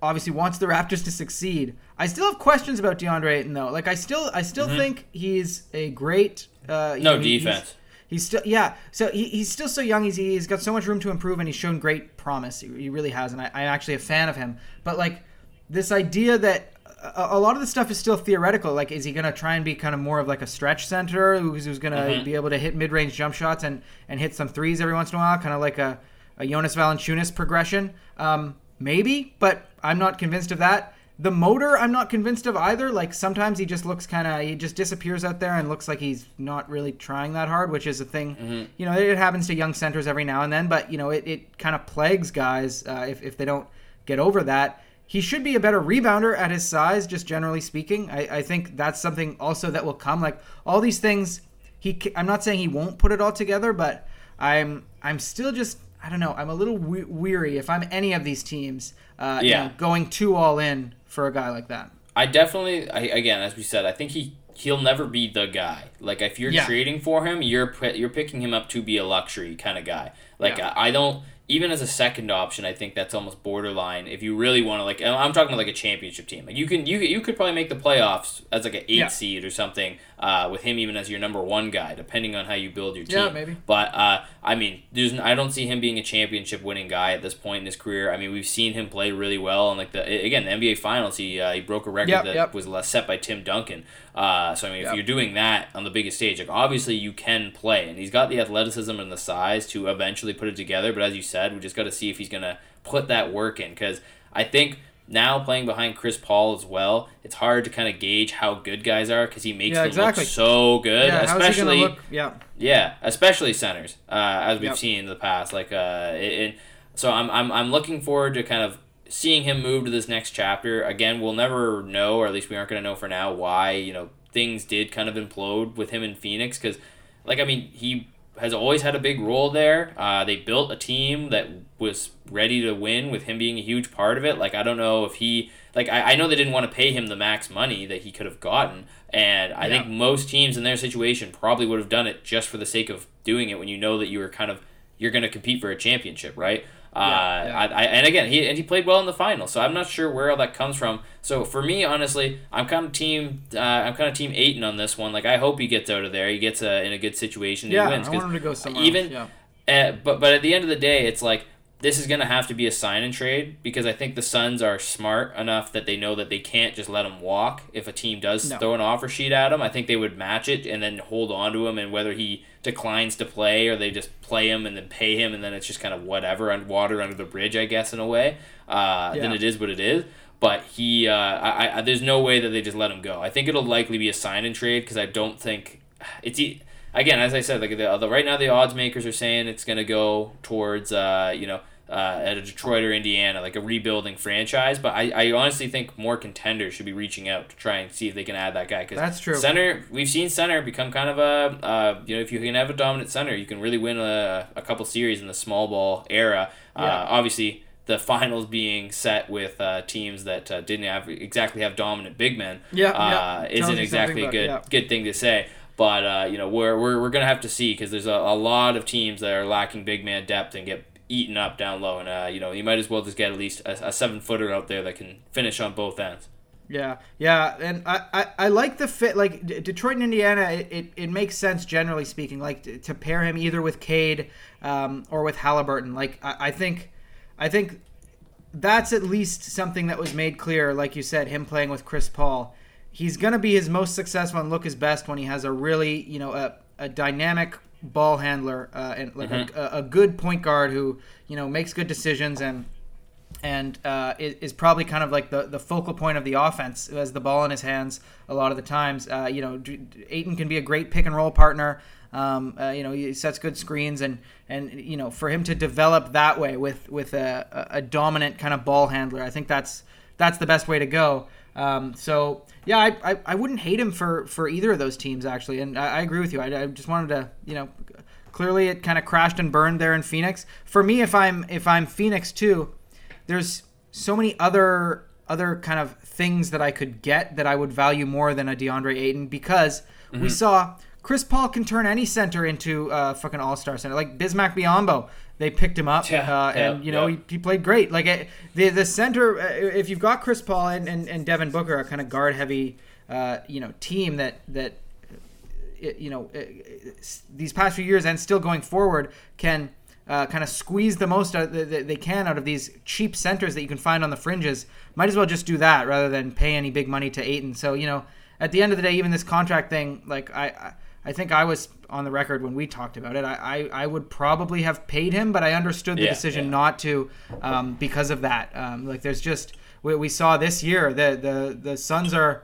Speaker 2: obviously wants the Raptors to succeed. I still have questions about DeAndre Ayton though. Like I still I still mm-hmm. think he's a great uh,
Speaker 1: no know, defense.
Speaker 2: He's, still yeah. So he, he's still so young. He's he's got so much room to improve, and he's shown great promise. He, he really has, and I, I'm actually a fan of him. But like this idea that a, a lot of the stuff is still theoretical. Like, is he going to try and be kind of more of like a stretch center who's, who's going to mm-hmm. be able to hit mid range jump shots and and hit some threes every once in a while, kind of like a a Jonas Valanciunas progression? Um, maybe, but I'm not convinced of that. The motor, I'm not convinced of either. Like sometimes he just looks kind of, he just disappears out there and looks like he's not really trying that hard, which is a thing. Mm-hmm. You know, it happens to young centers every now and then, but you know, it, it kind of plagues guys uh, if if they don't get over that. He should be a better rebounder at his size, just generally speaking. I, I think that's something also that will come. Like all these things he. I'm not saying he won't put it all together, but I'm I'm still just I don't know. I'm a little we- weary if I'm any of these teams. Uh, yeah. You know, going too all in for a guy like that.
Speaker 1: I definitely, I, again, as we said, I think he he'll never be the guy. Like if you're yeah. trading for him, you're you're picking him up to be a luxury kind of guy. Like yeah. I, I don't even as a second option, I think that's almost borderline. If you really want to, like, I'm talking about like a championship team. Like you can, you you could probably make the playoffs as like an eight yeah. seed or something, uh, with him even as your number one guy, depending on how you build your team.
Speaker 2: Yeah, maybe.
Speaker 1: But uh, I mean, there's I don't see him being a championship winning guy at this point in his career. I mean, we've seen him play really well, and like the again the NBA Finals, he uh, he broke a record yep, that yep. was set by Tim Duncan. Uh, so I mean, if yep. you're doing that on the biggest stage, like obviously you can play, and he's got the athleticism and the size to eventually put it together. But as you said, we just got to see if he's gonna put that work in because I think now playing behind Chris Paul as well, it's hard to kind of gauge how good guys are because he makes yeah, them exactly. look so good. Yeah, especially,
Speaker 2: yeah,
Speaker 1: yeah, especially centers, uh, as we've yep. seen in the past. Like, uh, it, it, so I'm, I'm I'm looking forward to kind of seeing him move to this next chapter. Again, we'll never know, or at least we aren't going to know for now, why you know things did kind of implode with him in Phoenix. Because, like, I mean, he has always had a big role there. Uh, they built a team that was ready to win with him being a huge part of it. Like, I don't know if he like I, I know they didn't want to pay him the max money that he could have gotten. And I yeah. think most teams in their situation probably would have done it just for the sake of doing it when you know that you were kind of you're going to compete for a championship, right? Uh, yeah. I, I, and again, he and he played well in the final, so I'm not sure where all that comes from. So for me, honestly, I'm kind of team. Uh, I'm kind of team Ayton on this one. Like I hope he gets out of there. He gets uh, in a good situation.
Speaker 2: Yeah,
Speaker 1: he wins,
Speaker 2: I want him to go somewhere. Even, else.
Speaker 1: yeah. Uh, but but at the end of the day, it's like this is going to have to be a sign and trade because I think the Suns are smart enough that they know that they can't just let him walk if a team does no. throw an offer sheet at him. I think they would match it and then hold on to him, and whether he declines to play or they just play him and then pay him, and then it's just kind of whatever and water under the bridge, I guess, in a way. Uh, yeah. Then it is what it is. But he, uh, I, I, there's no way that they just let him go. I think it'll likely be a sign and trade because I don't think it's again, as I said, like the, the right now the odds makers are saying it's going to go towards uh, you know uh, at a Detroit or Indiana, like a rebuilding franchise. But I, I honestly think more contenders should be reaching out to try and see if they can add that guy. Cause
Speaker 2: That's true.
Speaker 1: Center, we've seen center become kind of a, uh, you know, if you can have a dominant center, you can really win a, a couple series in the small ball era. Uh, yeah. obviously, the finals being set with uh, teams that uh, didn't have exactly have dominant big men.
Speaker 2: Yeah,
Speaker 1: uh,
Speaker 2: yeah.
Speaker 1: isn't exactly a good yeah. good thing to say. But uh, you know we're, we're, we're gonna have to see because there's a, a lot of teams that are lacking big man depth and get eaten up down low, and uh, you know you might as well just get at least a, a seven footer out there that can finish on both ends.
Speaker 2: Yeah, yeah, and I, I, I like the fit. Like Detroit and Indiana, it, it, it makes sense generally speaking. Like to, to pair him either with Cade um, or with Halliburton. Like I, I think, I think that's at least something that was made clear. Like you said, him playing with Chris Paul, he's gonna be his most successful and look his best when he has a really you know a, a dynamic ball handler uh, and like mm-hmm. a, a, good point guard who you know makes good decisions and and uh, is, probably kind of like the, the focal point of the offense who has the ball in his hands a lot of the times. Uh, you know, Ayton can be a great pick and roll partner. Um, uh, you know, he sets good screens and and you know for him to develop that way with with a, a dominant kind of ball handler, I think that's that's the best way to go. Um, so yeah, I, I, I, wouldn't hate him for, for either of those teams actually, and I, I agree with you. I, I, just wanted to you know clearly it kind of crashed and burned there in Phoenix. For me, if I'm if I'm Phoenix too, there's so many other other kind of things that I could get that I would value more than a DeAndre Ayton because mm-hmm. we saw Chris Paul can turn any center into a fucking all star center like Bismack Biyombo they picked him up, yeah, uh, and you know yeah. he, he, played great. Like the the center, uh, if you've got Chris Paul and, and, and Devin Booker, a kind of guard heavy, uh, you know, team that that you know these past few years and still going forward can uh, kind of squeeze the most out that they can out of these cheap centers that you can find on the fringes. Might as well just do that rather than pay any big money to Ayton. So you know, at the end of the day, even this contract thing, like I, I think I was on the record when we talked about it. I, I, I would probably have paid him, but I understood the yeah, decision yeah. not to um, because of that. Um, like there's just we, we saw this year that the the Suns are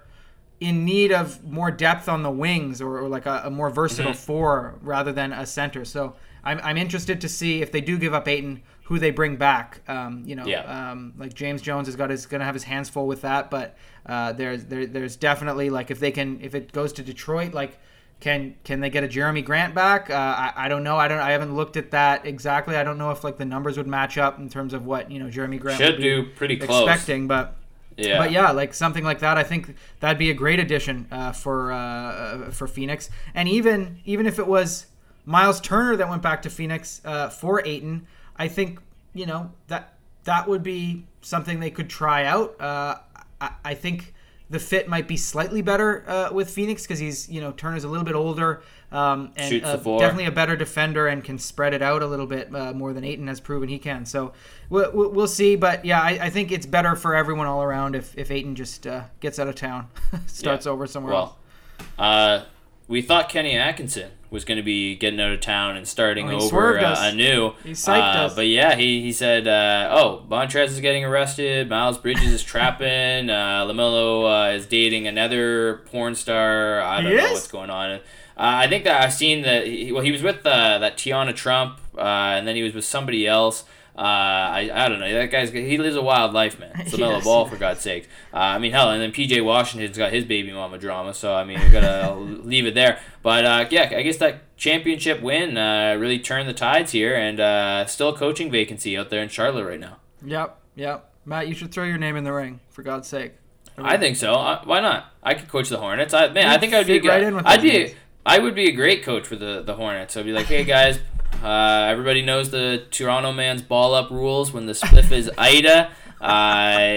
Speaker 2: in need of more depth on the wings or, or like a, a, more versatile mm-hmm. four rather than a center. So I'm, I'm interested to see if they do give up Ayton, who they bring back. Um, you know, yeah. um, like James Jones has got his going to have his hands full with that, but uh, there's there, there's definitely like if they can if it goes to Detroit, like can can they get a Jerami Grant back? Uh, I, I don't know. I don't. I haven't looked at that exactly. I don't know if like the numbers would match up in terms of what you know Jerami Grant
Speaker 1: should do pretty close.
Speaker 2: Expecting, but yeah. But yeah, like something like that, I think that'd be a great addition uh, for uh, for Phoenix. And even even if it was Miles Turner that went back to Phoenix uh, for Ayton, I think you know that that would be something they could try out. Uh, I, I, think the fit might be slightly better uh, with Phoenix because he's you know Turner's a little bit older um, and uh, definitely a better defender and can spread it out a little bit uh, more than Ayton has proven he can. So we'll, we'll see, but yeah, I, I, think it's better for everyone all around if if Ayton just uh, gets out of town, starts yeah. over somewhere
Speaker 1: well,
Speaker 2: else.
Speaker 1: Uh, we thought Kenny Atkinson was going to be getting out of town and starting oh, over uh, anew.
Speaker 2: He psyched uh, us.
Speaker 1: But yeah, he, he said, uh, oh, Montrez is getting arrested. Miles Bridges is trapping. Uh, LaMelo uh, is dating another porn star. I don't he know is? what's going on. Uh, I think that I've seen that. He, well, he was with uh, that Tiana Trump, and then he was with somebody else. Uh, I, I don't know. That guy's he lives a wild life, man. It's yes. ball for God's sake. Uh, I mean, hell, and then PJ Washington's got his baby mama drama. So I mean, we're gonna leave it there. But uh, yeah, I guess that championship win uh, really turned the tides here, and uh, still a coaching vacancy out there in Charlotte right now.
Speaker 2: Yep, yep. Matt, you should throw your name in the ring for God's sake.
Speaker 1: I think so. Uh, why not? I could coach the Hornets. I man, I think I'd be good. Right I'd be. I would be a great coach for the the Hornets. I'd be like, hey guys, uh, everybody knows the Toronto man's ball up rules when the spliff is Ida. Uh,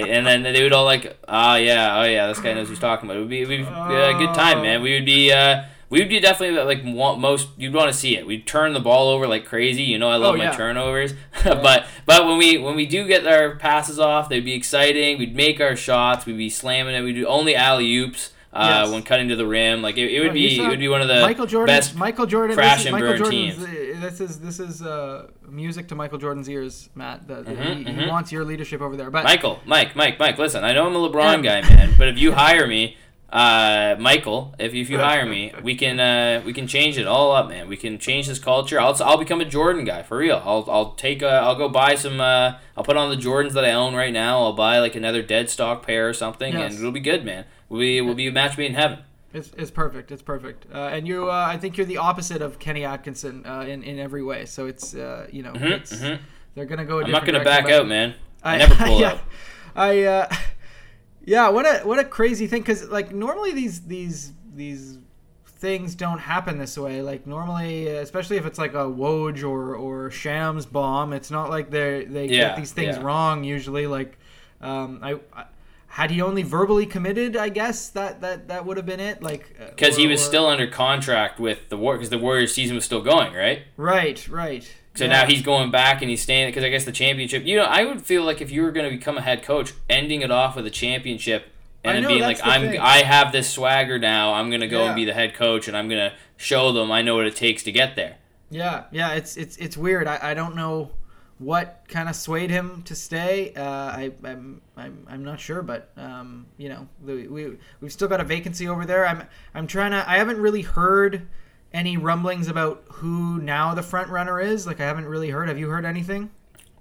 Speaker 1: and then they would all like, oh yeah, oh yeah, this guy knows what he's talking about. It would be, it would be a good time, man. We would be, uh, we would be definitely like most. You'd want to see it. We'd turn the ball over like crazy. You know, I love oh, yeah. my turnovers. but but when we when we do get our passes off, they'd be exciting. We'd make our shots. We'd be slamming it. We'd do only alley oops uh, yes. when cutting to the rim. Like it, it would be it would be one of the Michael Jordan, best
Speaker 2: Michael Jordan
Speaker 1: crash and
Speaker 2: Michael
Speaker 1: burn Jordan's,
Speaker 2: teams. This is this is uh, music to Michael Jordan's ears, Matt. The, mm-hmm, he, mm-hmm. he, wants your leadership over there. But
Speaker 1: Michael, Mike, Mike, Mike. Listen, I know I'm a LeBron guy, man, but if you hire me. Uh, Michael, if, if you hire me, we can uh, we can change it all up, man. We can change this culture. I'll, I'll become a Jordan guy for real. I'll, I'll take a, I'll go buy some. Uh, I'll put on the Jordans that I own right now. I'll buy like another dead stock pair or something, yes. and it'll be good, man. We will be a match made in heaven.
Speaker 2: It's, it's perfect. It's perfect. Uh, and you, uh, I think you're the opposite of Kenny Atkinson uh, in in every way. So it's uh, you know, mm-hmm, it's, mm-hmm. they're gonna go. i am
Speaker 1: not
Speaker 2: gonna
Speaker 1: back out, man. I, I never pull
Speaker 2: yeah,
Speaker 1: out.
Speaker 2: I uh, yeah. What a what a crazy thing. Because like normally these these these things don't happen this way. Like normally, especially if it's like a Woj or or Shams bomb, it's not like they they yeah, get these things yeah. wrong. Usually, like um, I, I had he only verbally committed, I guess that that that would have been it. Like
Speaker 1: because uh, he was or, still under contract with the war because the Warriors season was still going, right?
Speaker 2: Right, right.
Speaker 1: So yeah. now he's going back and he's staying because I guess the championship. You know, I would feel like if you were going to become a head coach, ending it off with a championship and know, being like, "I'm thing. I have this swagger now. I'm going to go yeah. and be the head coach, and I'm going to show them I know what it takes to get there."
Speaker 2: Yeah, yeah. It's it's it's weird. I, I don't know what kind of swayed him to stay, uh, I, I'm, I'm, I'm not sure, but um, you know, we, we we've still got a vacancy over there. I'm I'm trying to. I haven't really heard any rumblings about who now the front runner is. Like I haven't really heard. Have you heard anything?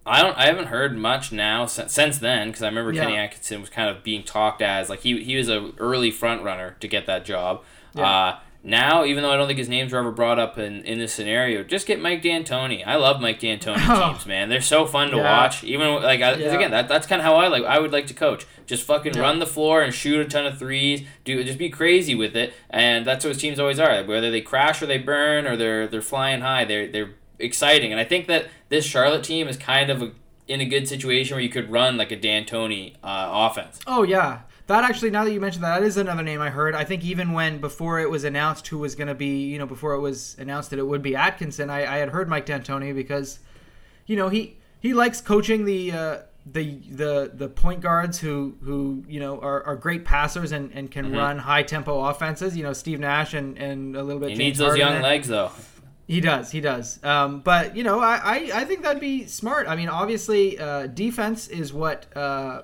Speaker 1: I don't. I haven't heard much now since, since then because I remember yeah. Kenny Atkinson was kind of being talked as like he he was a early front runner to get that job. Yeah. Uh, now, even though I don't think his names were ever brought up in, in this scenario, just get Mike D'Antoni. I love Mike D'Antoni oh. teams, man. They're so fun to yeah. watch. Even like I, yeah. again, that, that's kind of how I like. I would like to coach. Just fucking yeah. run the floor and shoot a ton of threes. Do just be crazy with it, and that's what his teams always are. Whether they crash or they burn or they're they're flying high, they're they're exciting. And I think that this Charlotte team is kind of a, in a good situation where you could run like a D'Antoni uh, offense.
Speaker 2: Oh yeah, that actually, now that you mentioned that, that is another name I heard. I think even when before it was announced who was going to be, you know, before it was announced that it would be Atkinson, I, I had heard Mike D'Antoni because, you know, he he likes coaching the. Uh, the the the point guards who who you know are, are great passers and, and can mm-hmm. run high tempo offenses. You know Steve Nash and, and a little bit.
Speaker 1: He
Speaker 2: James
Speaker 1: needs those
Speaker 2: Harden
Speaker 1: young legs though.
Speaker 2: He does, he does. Um, but you know, I, I, I think that'd be smart. I mean, obviously, uh, defense is what uh,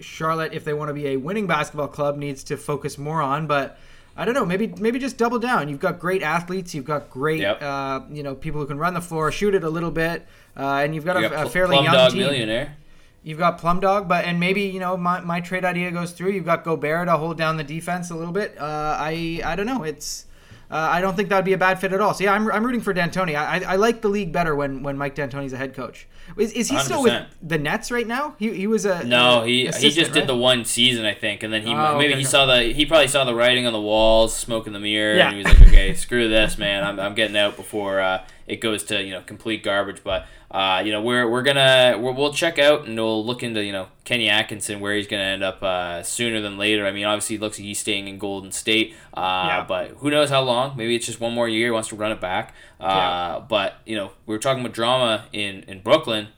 Speaker 2: Charlotte, if they want to be a winning basketball club, needs to focus more on. But I don't know, maybe maybe just double down. You've got great athletes, you've got great, yep. uh, you know, people who can run the floor, shoot it a little bit, uh, and you've got, you a, got a, fairly young
Speaker 1: dog
Speaker 2: team.
Speaker 1: Millionaire.
Speaker 2: You've got Plum Dog, but and maybe you know my, my trade idea goes through. You've got Gobert to hold down the defense a little bit. Uh, I I don't know. It's uh, I don't think that would be a bad fit at all. So yeah, I'm, I'm rooting for D'Antoni. I, I, I like the league better when when Mike D'Antoni's a head coach. Is, is he still
Speaker 1: 100%.
Speaker 2: with the Nets right now? He, he was a
Speaker 1: No, he he just did the one season, I think, and then he
Speaker 2: Oh,
Speaker 1: maybe
Speaker 2: okay,
Speaker 1: he
Speaker 2: okay.
Speaker 1: saw the he probably saw the writing on the walls, smoke in the mirror,
Speaker 2: Yeah.
Speaker 1: and he was like, okay, screw this, man, I'm, I'm getting out before uh, it goes to you know complete garbage. But uh, you know we're we're gonna we're, we'll check out and we'll look into you know Kenny Atkinson where he's gonna end up uh, sooner than later. I mean, obviously, it looks like he's staying in Golden State, uh,
Speaker 2: Yeah.
Speaker 1: but who knows how long? Maybe it's just one more year. He wants to run it back. Uh,
Speaker 2: Yeah.
Speaker 1: But you know we were talking about drama in in Brooklyn.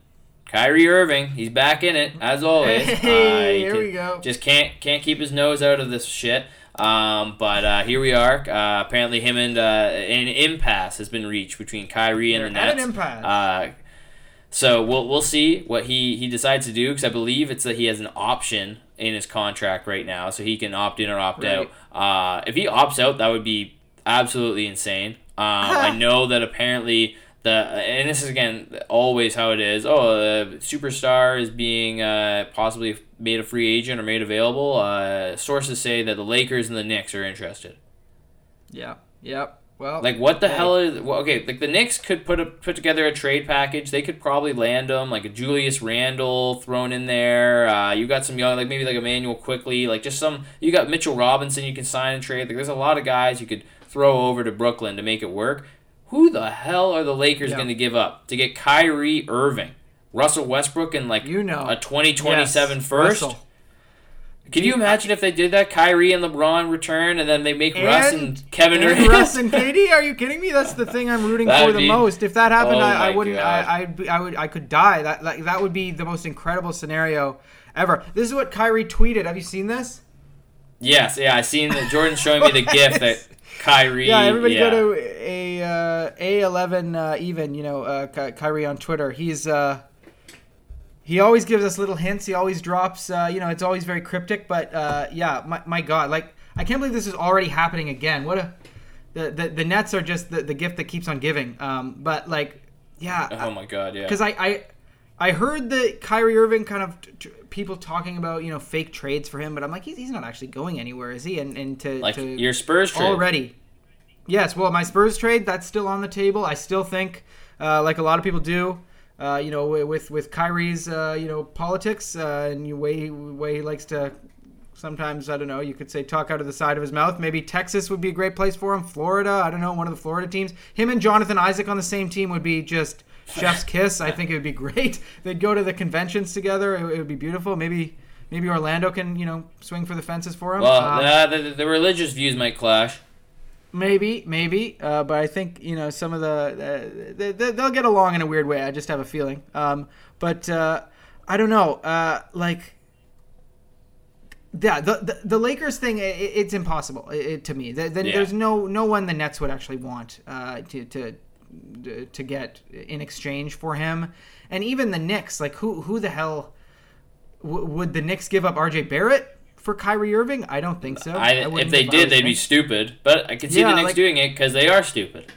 Speaker 1: Kyrie Irving, he's back in it as always.
Speaker 2: Hey,
Speaker 1: Uh, he
Speaker 2: here we go.
Speaker 1: Just can't can't keep his nose out of this shit. Um, but uh, here we are. Uh, apparently, him and uh, an impasse has been reached between Kyrie and the
Speaker 2: They're at
Speaker 1: Nets.
Speaker 2: an impasse.
Speaker 1: Uh, so we'll we'll see what he he decides to do because I believe it's that he has an option in his contract right now, so he can opt in or opt
Speaker 2: Right.
Speaker 1: out. Uh, if he opts out, that would be absolutely insane. Um, I know that apparently the and this is again always how it is. Oh, the superstar is being uh, possibly made a free agent or made available. Uh, sources say that the Lakers and the Knicks are interested.
Speaker 2: Yeah. Yep. Well,
Speaker 1: Like what the
Speaker 2: hey.
Speaker 1: hell is well, okay? Like the Knicks could put a, put together a trade package. They could probably land them like a Julius Randle thrown in there. Uh, you got some young like maybe like Emmanuel quickly like just some. You got Mitchell Robinson you can sign and trade. Like there's a lot of guys you could throw over to Brooklyn to make it work. Who the hell are the Lakers
Speaker 2: Yeah.
Speaker 1: going to give up to get Kyrie Irving, Russell Westbrook, and like
Speaker 2: You know.
Speaker 1: a twenty twenty seven
Speaker 2: Yes,
Speaker 1: first?
Speaker 2: Russell.
Speaker 1: Can you imagine if they did that? Kyrie and LeBron return, and then they make Russ
Speaker 2: And-
Speaker 1: and Kevin
Speaker 2: And
Speaker 1: Durant.
Speaker 2: Russ and KD, are you kidding me? That's the thing I'm rooting for the
Speaker 1: be-
Speaker 2: most. If that happened,
Speaker 1: Oh
Speaker 2: I, I wouldn't. I, I'd be- I would. I could die. That like, that would be the most incredible scenario ever. This is what Kyrie tweeted. Have you seen this?
Speaker 1: Yes, yeah, I seen that Jordan showing me the gift that Kyrie.
Speaker 2: Yeah, everybody
Speaker 1: yeah.
Speaker 2: go to a uh, a11 uh, even. You know, uh, Ky- Kyrie on Twitter. He's uh, he always gives us little hints. He always drops. Uh, you know, it's always very cryptic. But uh, yeah, my, my God, like I can't believe this is already happening again. What a the the, the Nets are just the, the gift that keeps on giving. Um, but like, yeah,
Speaker 1: Oh my god, yeah.
Speaker 2: because I, I I heard that Kyrie Irving kind of t- t- people talking about you know fake trades for him, but I'm like he's, he's not actually going anywhere, is he? And and to,
Speaker 1: like
Speaker 2: to
Speaker 1: your Spurs trade.
Speaker 2: already. Yes, well, my Spurs trade that's still on the table. I still think, uh, like a lot of people do, uh, you know, with with Kyrie's uh, you know politics uh, and the way way he likes to. Sometimes I don't know. You could say talk out of the side of his mouth. Maybe Texas would be a great place for him. Florida, I don't know, one of the Florida teams. Him and Jonathan Isaac on the same team would be just chef's kiss. I think it would be great. They'd go to the conventions together. It, it would be beautiful. Maybe maybe Orlando can you know swing for the fences for him.
Speaker 1: Well,
Speaker 2: Um,
Speaker 1: uh, the, the religious views might clash.
Speaker 2: Maybe, maybe, uh, but I think you know some of the uh, they, they'll get along in a weird way. I just have a feeling. Um, but uh, I don't know. Uh, like, yeah, the, the the Lakers thing, i it's impossible it, to me. The, the,
Speaker 1: Yeah.
Speaker 2: There's no no one the Nets would actually want uh, to to to get in exchange for him, and even the Knicks. Like, who who the hell w- would the Knicks give up R.J. Barrett for Kyrie Irving? I don't think so.
Speaker 1: I,
Speaker 2: I
Speaker 1: if they did, they'd be stupid. But I can see
Speaker 2: Yeah,
Speaker 1: the Knicks
Speaker 2: like-
Speaker 1: doing it because they are stupid.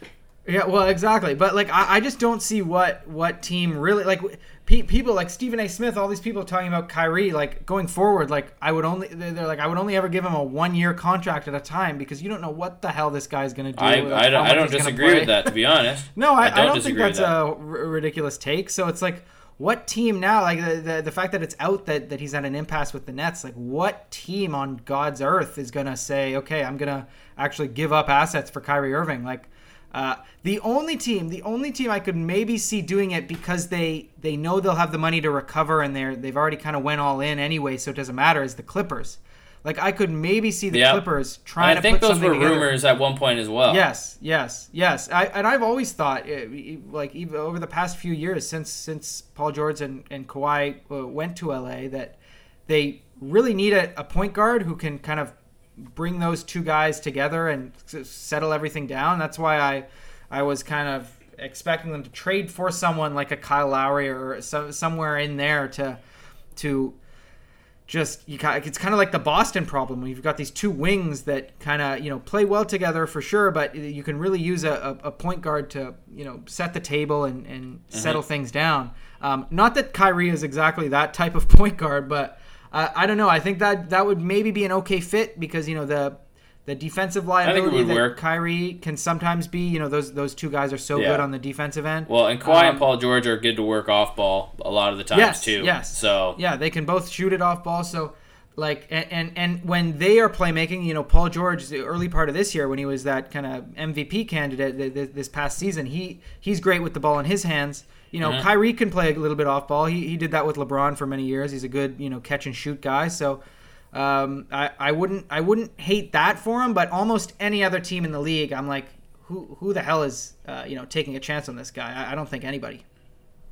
Speaker 2: Yeah, well, exactly. But like, I, I just don't see what what team really like. Pe- people like Stephen A. Smith, all these people talking about Kyrie, like going forward. Like, I would only they're they're like, I would only ever give him a one year contract at a time because you don't know what the hell this guy's gonna do.
Speaker 1: I,
Speaker 2: like,
Speaker 1: I, don't, I don't disagree with that, to be honest.
Speaker 2: No, I, I don't, think
Speaker 1: disagree with
Speaker 2: that's
Speaker 1: that.
Speaker 2: a r- ridiculous take. So it's like, what team now? Like the, the the fact that it's out that that he's at an impasse with the Nets. Like, what team on God's earth is gonna say, okay, I'm gonna actually give up assets for Kyrie Irving? Like, uh, the only team, the only team I could maybe see doing it because they they know they'll have the money to recover and they're they've already kind of went all in anyway, so it doesn't matter. Is the Clippers? Like, I could maybe see the
Speaker 1: Yeah.
Speaker 2: Clippers trying to.
Speaker 1: I think
Speaker 2: put
Speaker 1: those were
Speaker 2: together.
Speaker 1: rumors at one point as well.
Speaker 2: Yes, yes, yes. I, and I've always thought, uh, like even over the past few years, since since Paul George and and Kawhi uh, went to LA, that they really need a, a point guard who can kind of bring those two guys together and settle everything down. That's why I I was kind of expecting them to trade for someone like a Kyle Lowry or so, somewhere in there to to just you kind it's kind of like the Boston problem you've got these two wings that kind of you know play well together for sure, but you can really use a, a, point guard to you know set the table and, and settle things down. Um, not that Kyrie is exactly that type of point guard, but uh, I don't know. I think that that would maybe be an okay fit because you know the the defensive liability that work. Kyrie can sometimes be. You know, those those two guys are so yeah. good on the defensive end.
Speaker 1: Well, and Kawhi um, and Paul George are good to work off ball a lot of the times
Speaker 2: yes,
Speaker 1: too.
Speaker 2: Yes.
Speaker 1: So
Speaker 2: yeah, they can both shoot it off ball. So like and, and and when they are playmaking, you know, Paul George, the early part of this year when he was that kind of MVP candidate this past season, he he's great with the ball in his hands. You know, mm-hmm. Kyrie can play a little bit off ball. He, he did that with LeBron for many years. He's a good you know catch and shoot guy. So um, I I wouldn't I wouldn't hate that for him. But almost any other team in the league, I'm like, who who the hell is uh, you know taking a chance on this guy? I, I don't think anybody.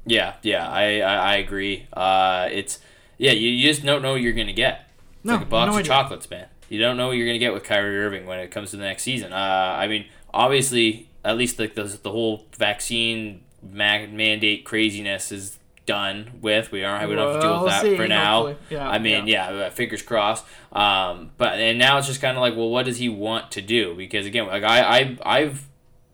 Speaker 1: Yeah, yeah, I I, I agree. Uh, it's yeah, you, you just don't know what you're gonna get no, like a box no of idea. chocolates, man. You don't know what you're gonna get with Kyrie Irving when it comes to the next season. Uh, I mean, obviously, at least like the the whole vaccine mandate craziness is done with. We aren't we don't have to deal with that see, for now. Yeah, I mean, yeah. yeah, fingers crossed. Um, but and now it's just kind of like, well, what does he want to do? Because again, like I I I've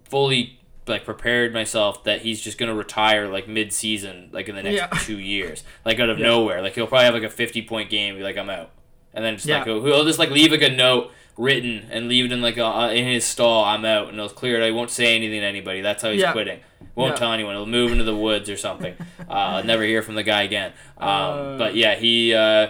Speaker 1: fully like prepared myself that he's just gonna retire like mid season, like in the next yeah. two years, like out of nowhere. Like he'll probably have like a fifty point game, be like I'm out and then just like he'll just like leave like a note written and leave it in like a, uh, in his stall. I'm out, and he'll clear it. I won't say anything to anybody. That's how he's quitting. Won't yeah. tell anyone. He'll move into the woods or something. uh, never hear from the guy again. Um, uh, but yeah, he. Uh,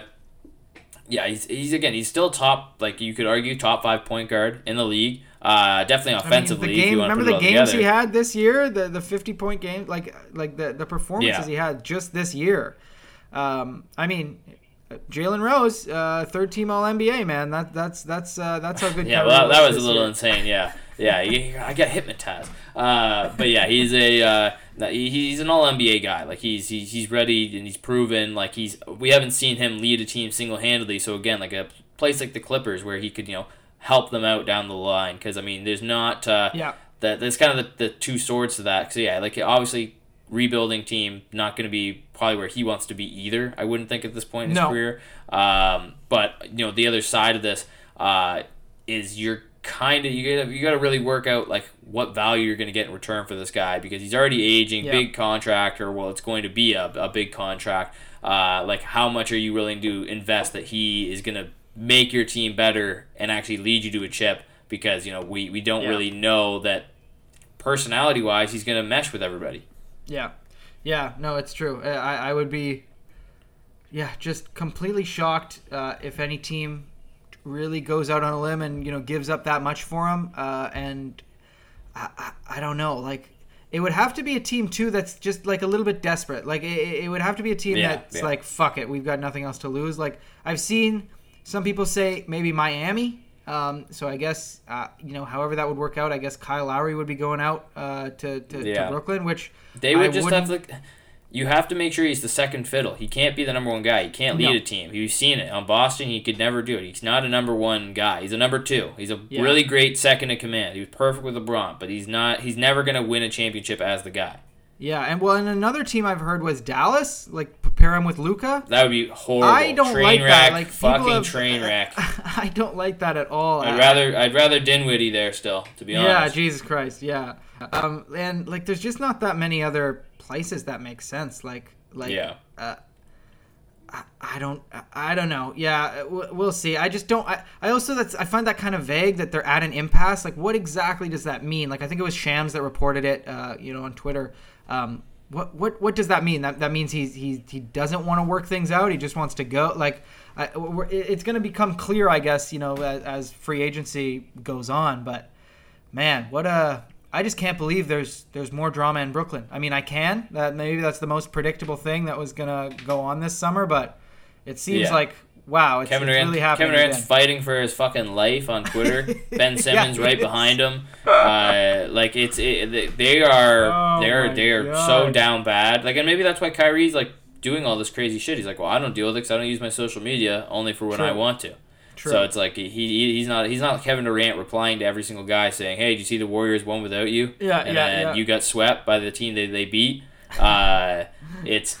Speaker 1: yeah, he's, he's again. He's still top. Like you could argue, top five point guard in the league. Uh, definitely offensively. I mean,
Speaker 2: game, remember the games together. he had this year, the the fifty point game, like like the the performances yeah. he had just this year. Um, I mean, Jalen Rose, uh, third team All NBA, man. That that's that's uh, that's how good.
Speaker 1: yeah, well, that, that was a little year. insane. Yeah, yeah. He, I got hypnotized. Uh, but yeah, he's a uh, he's an All NBA guy. Like he's, he's he's ready and he's proven. Like he's we haven't seen him lead a team single handedly. So again, like a place like the Clippers where he could you know help them out down the line. Because I mean, there's not uh,
Speaker 2: yeah.
Speaker 1: That there's kind of the, the two swords to that. Because yeah, like obviously rebuilding team, not going to be probably where he wants to be either. I wouldn't think at this point in his no. career. Um, but you know, the other side of this uh, is you're kind of you gotta you gotta really work out like what value you're going to get in return for this guy because he's already aging, yeah. big contract, or well, it's going to be a, a big contract. Uh, like how much are you willing to invest that he is going to make your team better and actually lead you to a chip? Because you know we we don't yeah. really know that personality wise he's going to mesh with everybody.
Speaker 2: Yeah, yeah, no, it's true. I, I would be, yeah, just completely shocked uh, if any team really goes out on a limb and you know gives up that much for him. Uh, and I, I, I, don't know, like it would have to be a team too that's just like a little bit desperate. Like it, it would have to be a team yeah, that's yeah. like fuck it, we've got nothing else to lose. Like I've seen some people say maybe Miami um, so I guess uh, you know, however that would work out, I guess Kyle Lowry would be going out uh, to to, yeah. to, Brooklyn, which
Speaker 1: they would I just have to. You have to make sure he's the second fiddle. He can't be the number one guy. He can't lead no. a team. You've seen it on Boston. He could never do it. He's not a number one guy. He's a number two. He's a yeah. really great second in command. He was perfect with LeBron, but he's not. He's never going to win a championship as the guy.
Speaker 2: Yeah, and well, and another team I've heard was Dallas. Like pair him with Luka.
Speaker 1: That would be horrible. I don't train like wreck, that. Like fucking have, train wreck.
Speaker 2: I don't like that at all.
Speaker 1: I'd rather I'd rather Dinwiddie there still. To be honest.
Speaker 2: Yeah, Jesus Christ. Yeah. Um, and like, there's just not that many other places that make sense. Like, like.
Speaker 1: Yeah.
Speaker 2: Uh, I don't I don't know. Yeah, we'll see. I just don't I, I also that's I find that kind of vague that they're at an impasse. Like what exactly does that mean? Like I think it was Shams that reported it uh, you know on Twitter. Um, what what what does that mean? That that means he's he he doesn't want to work things out. He just wants to go. Like, I, it's going to become clear, I guess, you know, as, as, free agency goes on. But man, what a I just can't believe there's there's more drama in Brooklyn. I mean, I can that maybe that's the most predictable thing that was going to go on this summer, but it seems yeah. like wow, it's,
Speaker 1: Kevin Durant,
Speaker 2: really happening.
Speaker 1: Kevin Durant's
Speaker 2: again.
Speaker 1: fighting for his fucking life on Twitter. ben Simmons yeah, right behind him. Uh, like it's it, they are oh they are they are God. so down bad. Like and maybe that's why Kyrie's like doing all this crazy shit. He's like, well, I don't deal with it because I don't use my social media only for when True. I want to. True. So it's like he, he's not he's not Kevin Durant replying to every single guy saying, "Hey, did you see the Warriors won without you?"
Speaker 2: Yeah,
Speaker 1: and
Speaker 2: yeah,
Speaker 1: then
Speaker 2: yeah.
Speaker 1: you got swept by the team that they beat. Uh, it's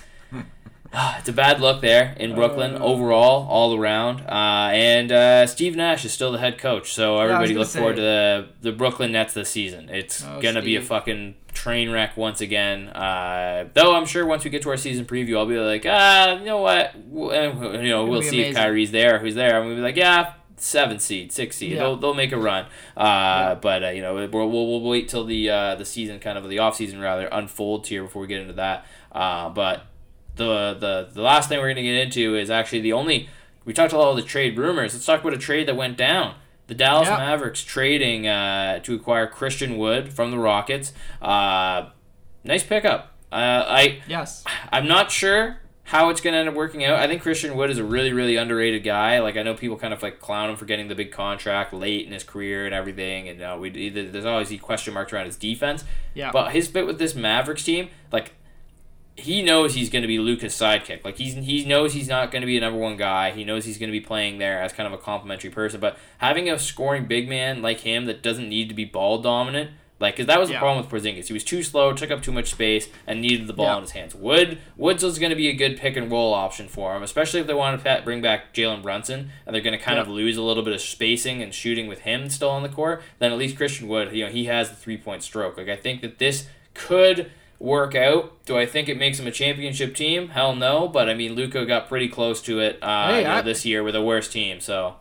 Speaker 1: it's a bad look there in Brooklyn uh, overall, all around. Uh, and uh, Steve Nash is still the head coach, so everybody look forward to the, the Brooklyn Nets this season. It's oh, gonna Steve. be a fucking train wreck once again. Uh, though I'm sure once we get to our season preview, I'll be like, ah, you know what? You know, we'll see amazing. if Kyrie's there, who's there. I'm gonna be like, yeah, seven seed, six seed. Yeah. They'll, they'll make a run. Uh, yeah. But uh, you know, we'll, we'll, we'll wait till the uh, the season, kind of the off season rather, unfolds here before we get into that. Uh, but the the the last thing we're gonna get into is actually the only we talked about all the trade rumors. Let's talk about a trade that went down. The Dallas yep. Mavericks trading uh, to acquire Christian Wood from the Rockets. Uh, nice pickup. Uh, I
Speaker 2: yes.
Speaker 1: I'm not sure how it's going to end up working out. I think Christian Wood is a really, really underrated guy. Like I know people kind of like clown him for getting the big contract late in his career and everything, and uh, we there's always question marks around his defense.
Speaker 2: Yeah.
Speaker 1: But his fit with this Mavericks team, like he knows he's going to be Luka's sidekick. Like he's he knows he's not going to be a number one guy. He knows he's going to be playing there as kind of a complimentary person. But having a scoring big man like him that doesn't need to be ball dominant, like because that was the problem with Porzingis. He was too slow, took up too much space, and needed the ball yeah. in his hands. Wood Woods is going to be a good pick and roll option for him, especially if they want to bring back Jalen Brunson and they're going to kind yeah. of lose a little bit of spacing and shooting with him still on the court. Then at least Christian Wood, you know, he has the three point stroke. Like I think that this could work out. Do I think it makes him a championship team? Hell no. But I mean, Luka got pretty close to it uh, hey, you know, this year with a worse team. So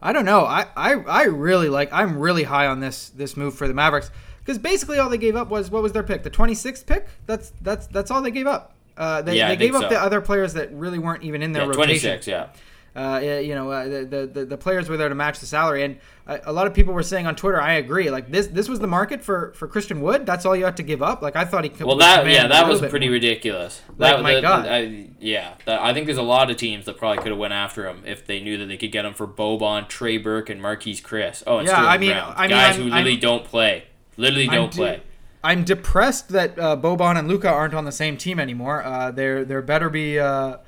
Speaker 2: I don't know. I, I, I really like. I'm really high on this this move for the Mavericks because basically all they gave up was what was their pick? The 26th pick. That's that's that's all they gave up. Uh, they, yeah, they gave up the other players that really weren't even in their
Speaker 1: yeah,
Speaker 2: rotation.
Speaker 1: 26, yeah.
Speaker 2: Uh, you know, uh, the, the the players were there to match the salary, and a, a, lot of people were saying on Twitter, I agree. Like this, this was the market for, for Christian Wood. That's all you had to give up. Like I thought he could.
Speaker 1: Well, that yeah, that was pretty more. ridiculous.
Speaker 2: Like
Speaker 1: that,
Speaker 2: my God,
Speaker 1: I, yeah. I think there's a lot of teams that probably could have went after him if they knew that they could get him for Boban, Trey Burke, and Marquese Chriss. Oh, and yeah. I mean, Brown. I mean, guys I'm, who literally I'm, don't play, literally don't de- play.
Speaker 2: I'm depressed that uh, Boban and Luka aren't on the same team anymore. Uh, there, there better be. Uh,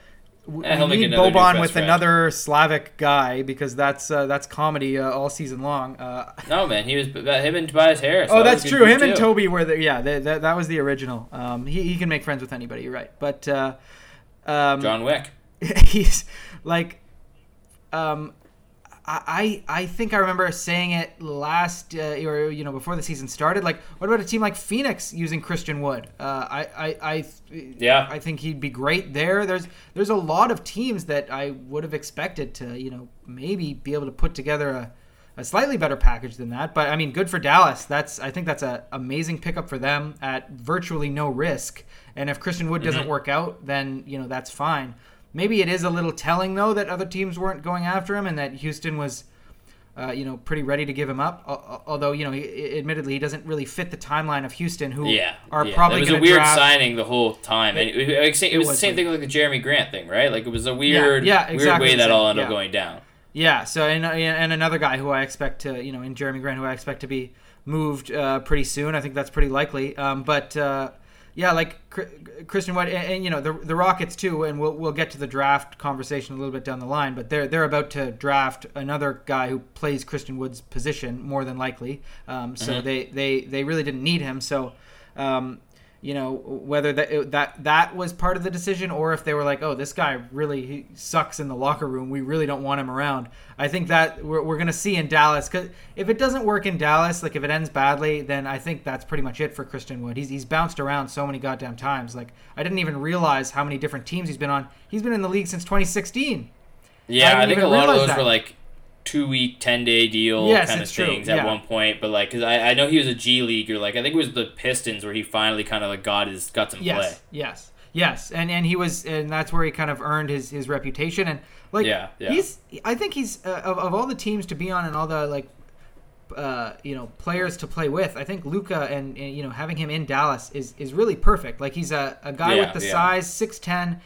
Speaker 2: we need Boban with friend. another Slavic guy because that's uh, that's comedy uh, all season long. Uh,
Speaker 1: no man, he was him and Tobias Harris.
Speaker 2: Oh, that that's true. Him too. and Toby were the yeah. They, that, that was the original. Um, he, he can make friends with anybody. You're right, but uh, um,
Speaker 1: John Wick.
Speaker 2: He's like, um, I, I think I remember saying it last uh, or you know before the season started. Like, what about a team like Phoenix using Christian Wood? Uh, I, I, I
Speaker 1: yeah,
Speaker 2: I think he'd be great there. There's there's a lot of teams that I would have expected to you know maybe be able to put together a, a slightly better package than that. But I mean, good for Dallas. That's I think that's an amazing pickup for them at virtually no risk. And if Christian Wood doesn't mm-hmm. work out, then you know that's fine. Maybe it is a little telling though that other teams weren't going after him and that Houston was, uh, you know, pretty ready to give him up. Although you know, he, admittedly, he doesn't really fit the timeline of Houston, who
Speaker 1: yeah,
Speaker 2: are
Speaker 1: yeah.
Speaker 2: probably.
Speaker 1: It was a weird draft. signing the whole time. It, it, it, it was, was, the same thing like the Jerami Grant thing, right? Like it was a weird, yeah, yeah exactly weird way that all ended up going down.
Speaker 2: Yeah. So and and another guy who I expect to, you know, in Jerami Grant, who I expect to be moved uh, pretty soon. I think that's pretty likely. Um, but uh, yeah, like Christian Wood, and, and, you know the the Rockets too. And we'll we'll get to the draft conversation a little bit down the line. But they're they're about to draft another guy who plays Christian Wood's position more than likely. Um, so mm-hmm. they they they really didn't need him. So. Um, you know whether that that that was part of the decision or if they were like oh this guy really sucks in the locker room. We really don't want him around. I think that we're, we're going to see in dallas because if it doesn't work in dallas like if it ends badly then i think that's pretty much it for christian wood. He's, he's bounced around so many goddamn times. Like i didn't even realize how many different teams he's been on. He's been in the league since 2016
Speaker 1: yeah i, I think a lot of those that. were like two week, 10 day deal yes, kind of things at one point. But like, cause I, I know he was a G leaguer. Like, I think it was the Pistons where he finally kind of like got his got some
Speaker 2: yes,
Speaker 1: play.
Speaker 2: Yes. Yes. And, and he was, and that's where he kind of earned his, his reputation. And like,
Speaker 1: yeah, yeah.
Speaker 2: he's, I think he's, uh, of, of all the teams to be on and all the like, uh, you know, players to play with, I think Luka and, and, you know, having him in Dallas is, is really perfect. Like he's a, a guy yeah, with the size 6'10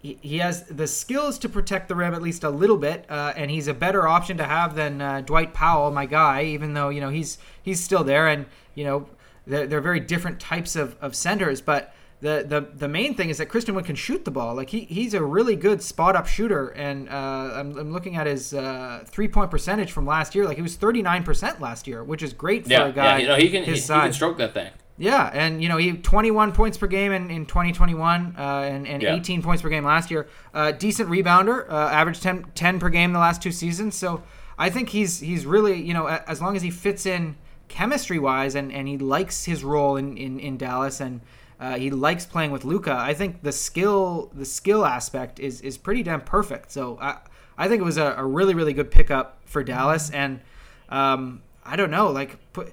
Speaker 2: he, has the skills to protect the rim at least a little bit, uh, and he's a better option to have than uh, Dwight Powell, my guy. Even though you know he's he's still there, and you know they're, they're very different types of, of centers. But the, the the main thing is that Christian Wood can shoot the ball. Like he, he's a really good spot up shooter, and uh, I'm, I'm looking at his uh, three point percentage from last year. Like he was 39 percent last year, which is great for
Speaker 1: yeah,
Speaker 2: a guy.
Speaker 1: Yeah, you know, he can his he, he can stroke that thing.
Speaker 2: Yeah, and you know he 21 points per game in, in 2021 uh, and, and yeah. 18 points per game last year. Uh, decent rebounder, uh, average 10, 10 per game the last two seasons. So I think he's he's really you know as long as he fits in chemistry wise and, and he likes his role in, in, in Dallas and uh, he likes playing with Luka. I think the skill the skill aspect is is pretty damn perfect. So I I think it was a, a really really good pickup for Dallas, and um, I don't know, like put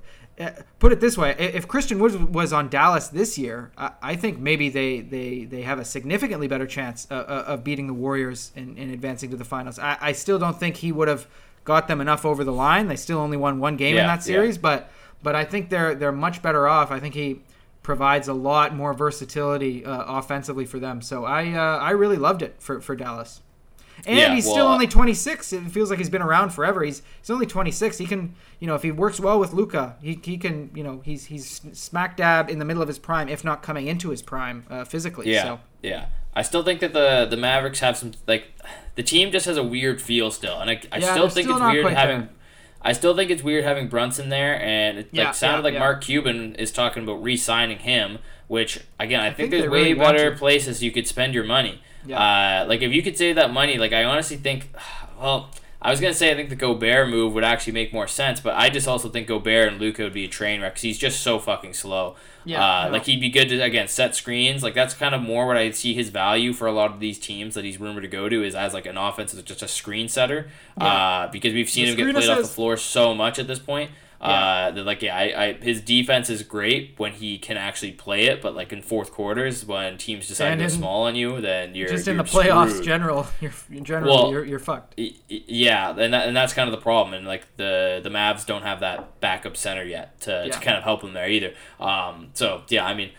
Speaker 2: put it this way: if Christian Woods was on Dallas this year, I, think maybe they, they, they have a significantly better chance uh, uh, of beating the Warriors and, advancing to the finals. I, I still don't think he would have got them enough over the line. They still only won one game yeah, in that series, yeah. but but I think they're they're much better off. I think he provides a lot more versatility uh, offensively for them. So I uh, I really loved it for, for Dallas. And yeah, he's well, still only 26. It feels like he's been around forever. He's he's only 26. He can, you know, if he works well with Luca, he, he can, you know, he's he's smack dab in the middle of his prime, if not coming into his prime uh, physically.
Speaker 1: Yeah,
Speaker 2: so.
Speaker 1: yeah. I still think that the the Mavericks have some like the team just has a weird feel still, and I, I yeah, still think still it's weird having. There. I still think it's weird having Brunson there, and it yeah, like, sounded like Mark Cuban is talking about re-signing him. Which again, I, I think, think, there's way really better places you could spend your money. Yeah. Uh, like if you could save that money, like I honestly think, well, I was gonna say I think the Gobert move would actually make more sense, but I just also think Gobert and Luka would be a train wreck because he's just so fucking slow. Yeah. Uh, like he'd be good to again set screens. Like that's kind of more what I see his value for a lot of these teams that he's rumored to go to is as like an offense, just a screen setter. Yeah. Uh, because we've seen the him get played off the floor so much at this point. Yeah. Uh, like yeah, I, I his defense is great when he can actually play it, but like in fourth quarters when teams decide and to go small on you, then you're
Speaker 2: just
Speaker 1: you're
Speaker 2: in the playoffs. Screwed. General, you're in general well, you're, you're fucked.
Speaker 1: Yeah, and that, and that's kind of the problem, and like the the Mavs don't have that backup center yet to, yeah. to kind of help them there either. Um, so yeah, I mean,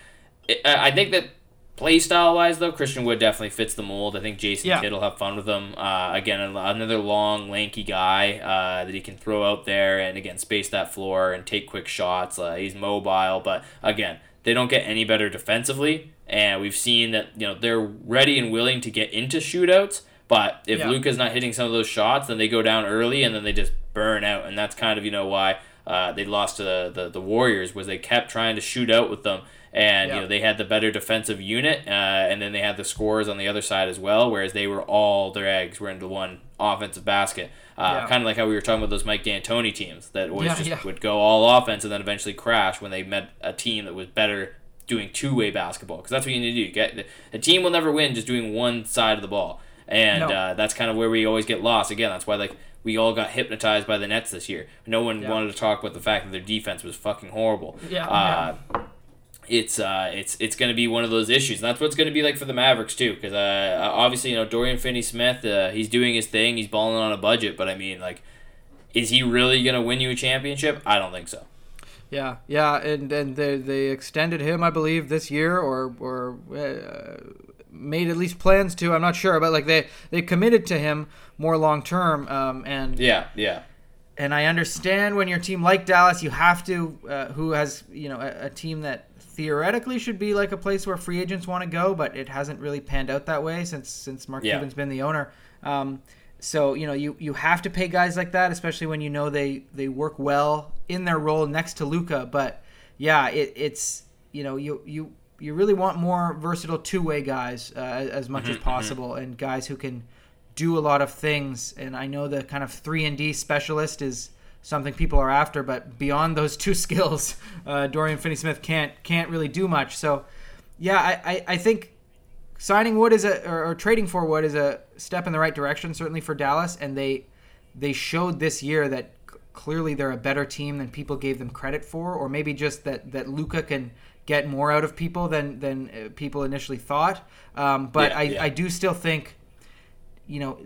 Speaker 1: it, I think that Play style wise, though, Christian Wood definitely fits the mold. I think Jason yeah. Kidd will have fun with him. Uh, again, another long, lanky guy uh, that he can throw out there and again space that floor and take quick shots. Uh, he's mobile, but again, they don't get any better defensively. And we've seen that you know they're ready and willing to get into shootouts. But if yeah. Luka's not hitting some of those shots, then they go down early and then they just burn out. And that's kind of you know why uh, they lost to the, the, the Warriors was they kept trying to shoot out with them and you know they had the better defensive unit, uh, and then they had the scores on the other side as well. Whereas they were all their eggs were into one offensive basket. Uh, yeah. Kind of like how we were talking about those Mike D'Antoni teams that always yeah, just yeah. would go all offense and then eventually crash when they met a team that was better doing two way basketball. Because that's what you need to do. You get a team will never win just doing one side of the ball, and no. uh, that's kind of where we always get lost. Again, that's why like we all got hypnotized by the Nets this year. No one wanted to talk about the fact that their defense was fucking horrible.
Speaker 2: Yeah. Uh,
Speaker 1: it's uh, it's it's going to be one of those issues. And that's what it's going to be like for the Mavericks too, because uh, obviously you know Dorian Finney-Smith, uh, he's doing his thing, he's balling on a budget, but I mean like, is he really going to win you a championship? I don't think so.
Speaker 2: Yeah, yeah, and and they they extended him, I believe, this year, or or uh, made at least plans to. I'm not sure, but like they they committed to him more long term, um, and
Speaker 1: yeah, yeah
Speaker 2: and I understand when your team like Dallas, you have to, uh, who has you know a, a, team that theoretically should be like a place where free agents want to go, but it hasn't really panned out that way since since Mark yeah. Cuban's been the owner. Um, so you know you you have to pay guys like that, especially when you know they they work well in their role next to Luka. But yeah, it, it's you know you you you really want more versatile two way guys uh, as much mm-hmm, as mm-hmm. possible, mm-hmm. and guys who can do a lot of things. And I know the kind of three and D specialist is something people are after. But beyond those two skills, uh, Dorian Finney-Smith can't can't really do much. So, yeah, I, I, I think signing Wood is a or, or, trading for Wood is a step in the right direction, certainly for Dallas. And they they showed this year that clearly they're a better team than people gave them credit for, or maybe just that that Luka can get more out of people than than uh, people initially thought. Um, but yeah, I, yeah. I do still think, you know,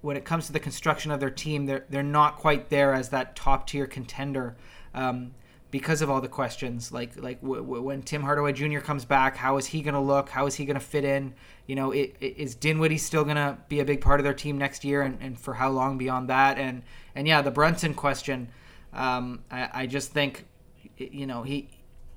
Speaker 2: when it comes to the construction of their team, they're they're not quite there as that top tier contender. Um, because of all the questions, like like w- w- when Tim Hardaway Jr. comes back, how is he going to look? How is he going to fit in? You know, it, it, is Dinwiddie still going to be a big part of their team next year, and, and for how long beyond that? And and yeah, the Brunson question, um, I, I just think, you know, he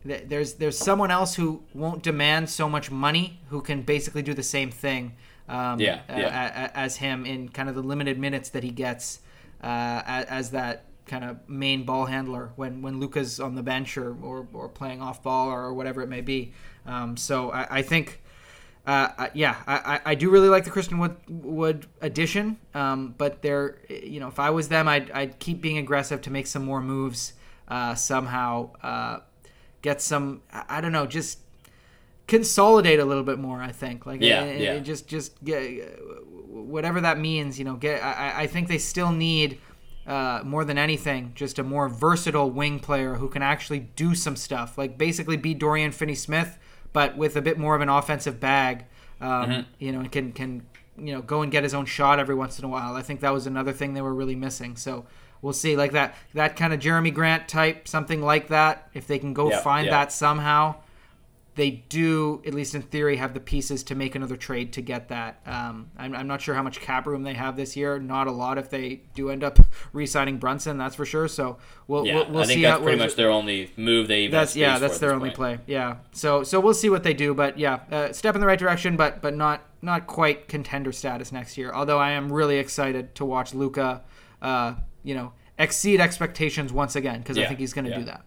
Speaker 2: there's there's someone else who won't demand so much money who can basically do the same thing
Speaker 1: um, yeah, yeah.
Speaker 2: as him in kind of the limited minutes that he gets uh, as that kind of main ball handler when, when Luka's on the bench or, or, or playing off ball or whatever it may be. Um, so I, I think, uh, yeah, I, I do really like the Christian Wood, Wood addition. Um, but there, you know, if I was them, I'd, I'd keep being aggressive to make some more moves uh, somehow. Uh, get some, I don't know, just consolidate a little bit more. I think. Like
Speaker 1: yeah,
Speaker 2: it,
Speaker 1: yeah.
Speaker 2: It just just get whatever that means. You know, get. I, I think they still need. Uh, more than anything, just a more versatile wing player who can actually do some stuff, like basically be Dorian Finney-Smith, but with a bit more of an offensive bag. Um, mm-hmm. You know, and can can you know go and get his own shot every once in a while. I think that was another thing they were really missing. So we'll see, like that that kind of Jerami Grant type, something like that. If they can go find that somehow, they do, at least in theory, have the pieces to make another trade to get that. Um, I'm, I'm, not sure how much cap room they have this year. Not a lot if they do end up re-signing Brunson, that's for sure. So we'll
Speaker 1: yeah,
Speaker 2: we'll, we'll
Speaker 1: I think
Speaker 2: see.
Speaker 1: that's pretty much their only move. They even
Speaker 2: that's yeah, that's their only
Speaker 1: point.
Speaker 2: play. Yeah. So so we'll see what they do, but yeah, uh, step in the right direction, but but not not quite contender status next year. Although I am really excited to watch Luka, uh, you know, exceed expectations once again because yeah, I think he's going to yeah. do that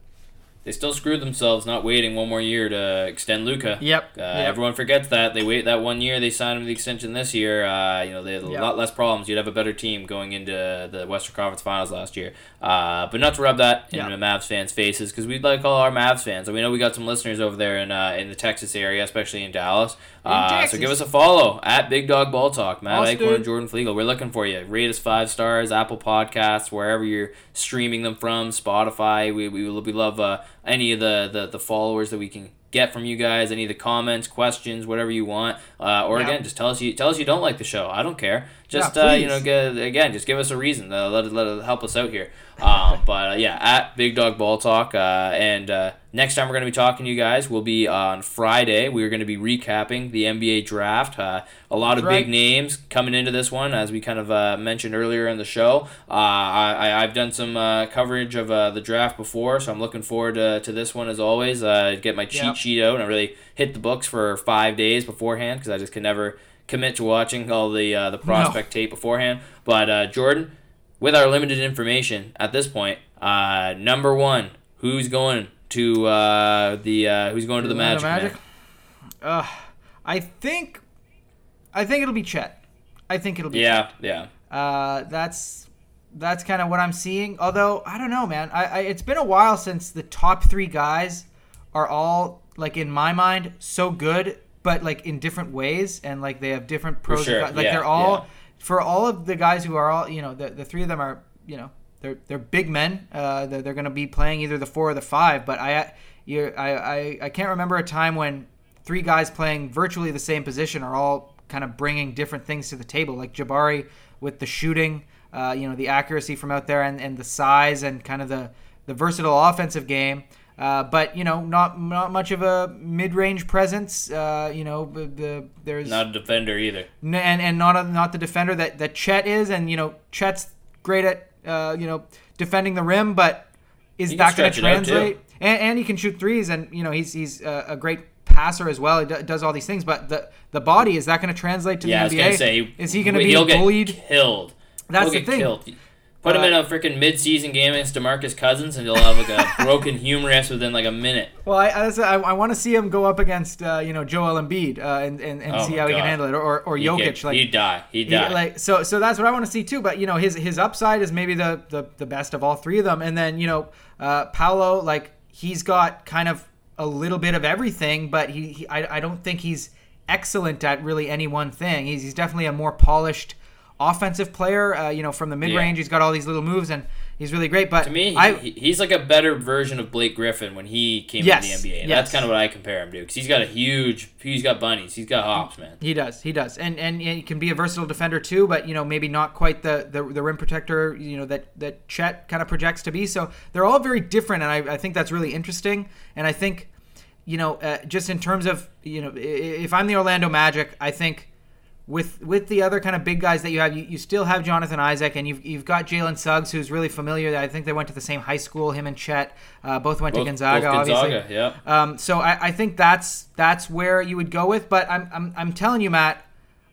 Speaker 1: they still screwed themselves not waiting one more year to extend Luka.
Speaker 2: Yep.
Speaker 1: Uh,
Speaker 2: yep.
Speaker 1: Everyone forgets that they wait that one year. They signed him the extension this year. Uh, you know they had a yep. lot less problems. You'd have a better team going into the Western Conference Finals last year. Uh, but not to rub that yep. into Mavs fans' faces because we'd like all our Mavs fans. And we know we got some listeners over there in uh, in the Texas area, especially in Dallas. Uh, so give us a follow at Big Dog Ball Talk. Matt awesome, Eichhorn and Jordan Flegel. We're looking for you. Rate us five stars, Apple Podcasts, wherever you're streaming them from, Spotify. We, we, we love uh, any of the, the, the followers that we can get from you guys, any of the comments, questions, whatever you want. Uh, or yeah. again, just tell us you tell us you don't like the show. I don't care. Just yeah, uh, you know, get, again, just give us a reason. Uh, let it, let it help us out here. Um, but uh, yeah, at Big Dog Ball Talk. Uh, and uh, next time we're going to be talking to you guys will be on Friday. We're going to be recapping the NBA draft. Uh, a lot of right. big names coming into this one, as we kind of uh, mentioned earlier in the show. Uh, I, I've done some coverage of the draft before, so I'm looking forward to, to this one as always. get my cheat yep. sheet out and I really hit the books for five days beforehand because I just can never commit to watching all the uh, the prospect no. tape beforehand. But uh, Jordan, with our limited information at this point, uh, number one, who's going to uh, the uh, who's going to the Magic? Magic?
Speaker 2: Uh, I think, I think it'll be Chet. I think it'll be.
Speaker 1: Yeah,
Speaker 2: Chet.
Speaker 1: yeah.
Speaker 2: Uh, that's that's kind of what I'm seeing. Although I don't know, man. I, I it's been a while since the top three guys are all like in my mind so good but like in different ways and like they have different pros
Speaker 1: sure.
Speaker 2: like
Speaker 1: yeah,
Speaker 2: they're all
Speaker 1: yeah.
Speaker 2: for all of the guys who are all you know the, the three of them are you know they're they're big men uh they're, they're going to be playing either the four or the five but i you I, I i can't remember a time when three guys playing virtually the same position are all kind of bringing different things to the table like jabari with the shooting uh you know the accuracy from out there and, and the size and kind of the the versatile offensive game uh, but you know, not not much of a mid-range presence. Uh, you know, the, the, there's
Speaker 1: not a defender either,
Speaker 2: and and not a, not the defender that that Chet is. And you know, Chet's great at uh, you know defending the rim, but is that going to translate? And, and he can shoot threes, and you know he's he's a, a great passer as well. He d- does all these things, but the the body is that going to translate to
Speaker 1: yeah,
Speaker 2: the NBA?
Speaker 1: I was say,
Speaker 2: is he going to be bullied?
Speaker 1: killed.
Speaker 2: That's
Speaker 1: he'll
Speaker 2: the thing.
Speaker 1: Killed. Put him in a freaking mid-season game against Demarcus Cousins, and he'll have like a broken humerus within like a minute.
Speaker 2: Well, I I, I want to see him go up against uh, you know Joel Embiid uh, and and, and
Speaker 1: oh
Speaker 2: see how
Speaker 1: God.
Speaker 2: he can handle it, or or
Speaker 1: he
Speaker 2: Jokic.
Speaker 1: Could,
Speaker 2: like
Speaker 1: he'd die, he'd die.
Speaker 2: He, like so so that's what I want to see too. But you know his his upside is maybe the the, the best of all three of them, and then you know uh, Paolo like he's got kind of a little bit of everything, but he, he I I don't think he's excellent at really any one thing. He's he's definitely a more polished offensive player. Uh, you know, from the mid range, yeah. he's got all these little moves, and he's really great. But
Speaker 1: to me,
Speaker 2: I,
Speaker 1: he's like a better version of Blake Griffin when he came
Speaker 2: yes,
Speaker 1: into the NBA. And
Speaker 2: yes.
Speaker 1: That's kind of what I compare him to because he's got a huge, he's got bunnies, he's got hops, man.
Speaker 2: He does, he does, and and, and he can be a versatile defender too. But you know, maybe not quite the the, the rim protector. You know that that Chet kind of projects to be. So they're all very different, and I, I think that's really interesting. And I think. You know, uh, just in terms of you know, if I'm the Orlando Magic, I think with with the other kind of big guys that you have, you, you still have Jonathan Isaac, and you've, you've got Jalen Suggs, who's really familiar. I think they went to the same high school. Him and Chet uh, both went
Speaker 1: both,
Speaker 2: to Gonzaga,
Speaker 1: Gonzaga
Speaker 2: obviously.
Speaker 1: Yeah.
Speaker 2: Um, so I, I think that's that's where you would go with. But I'm I'm, I'm telling you, Matt.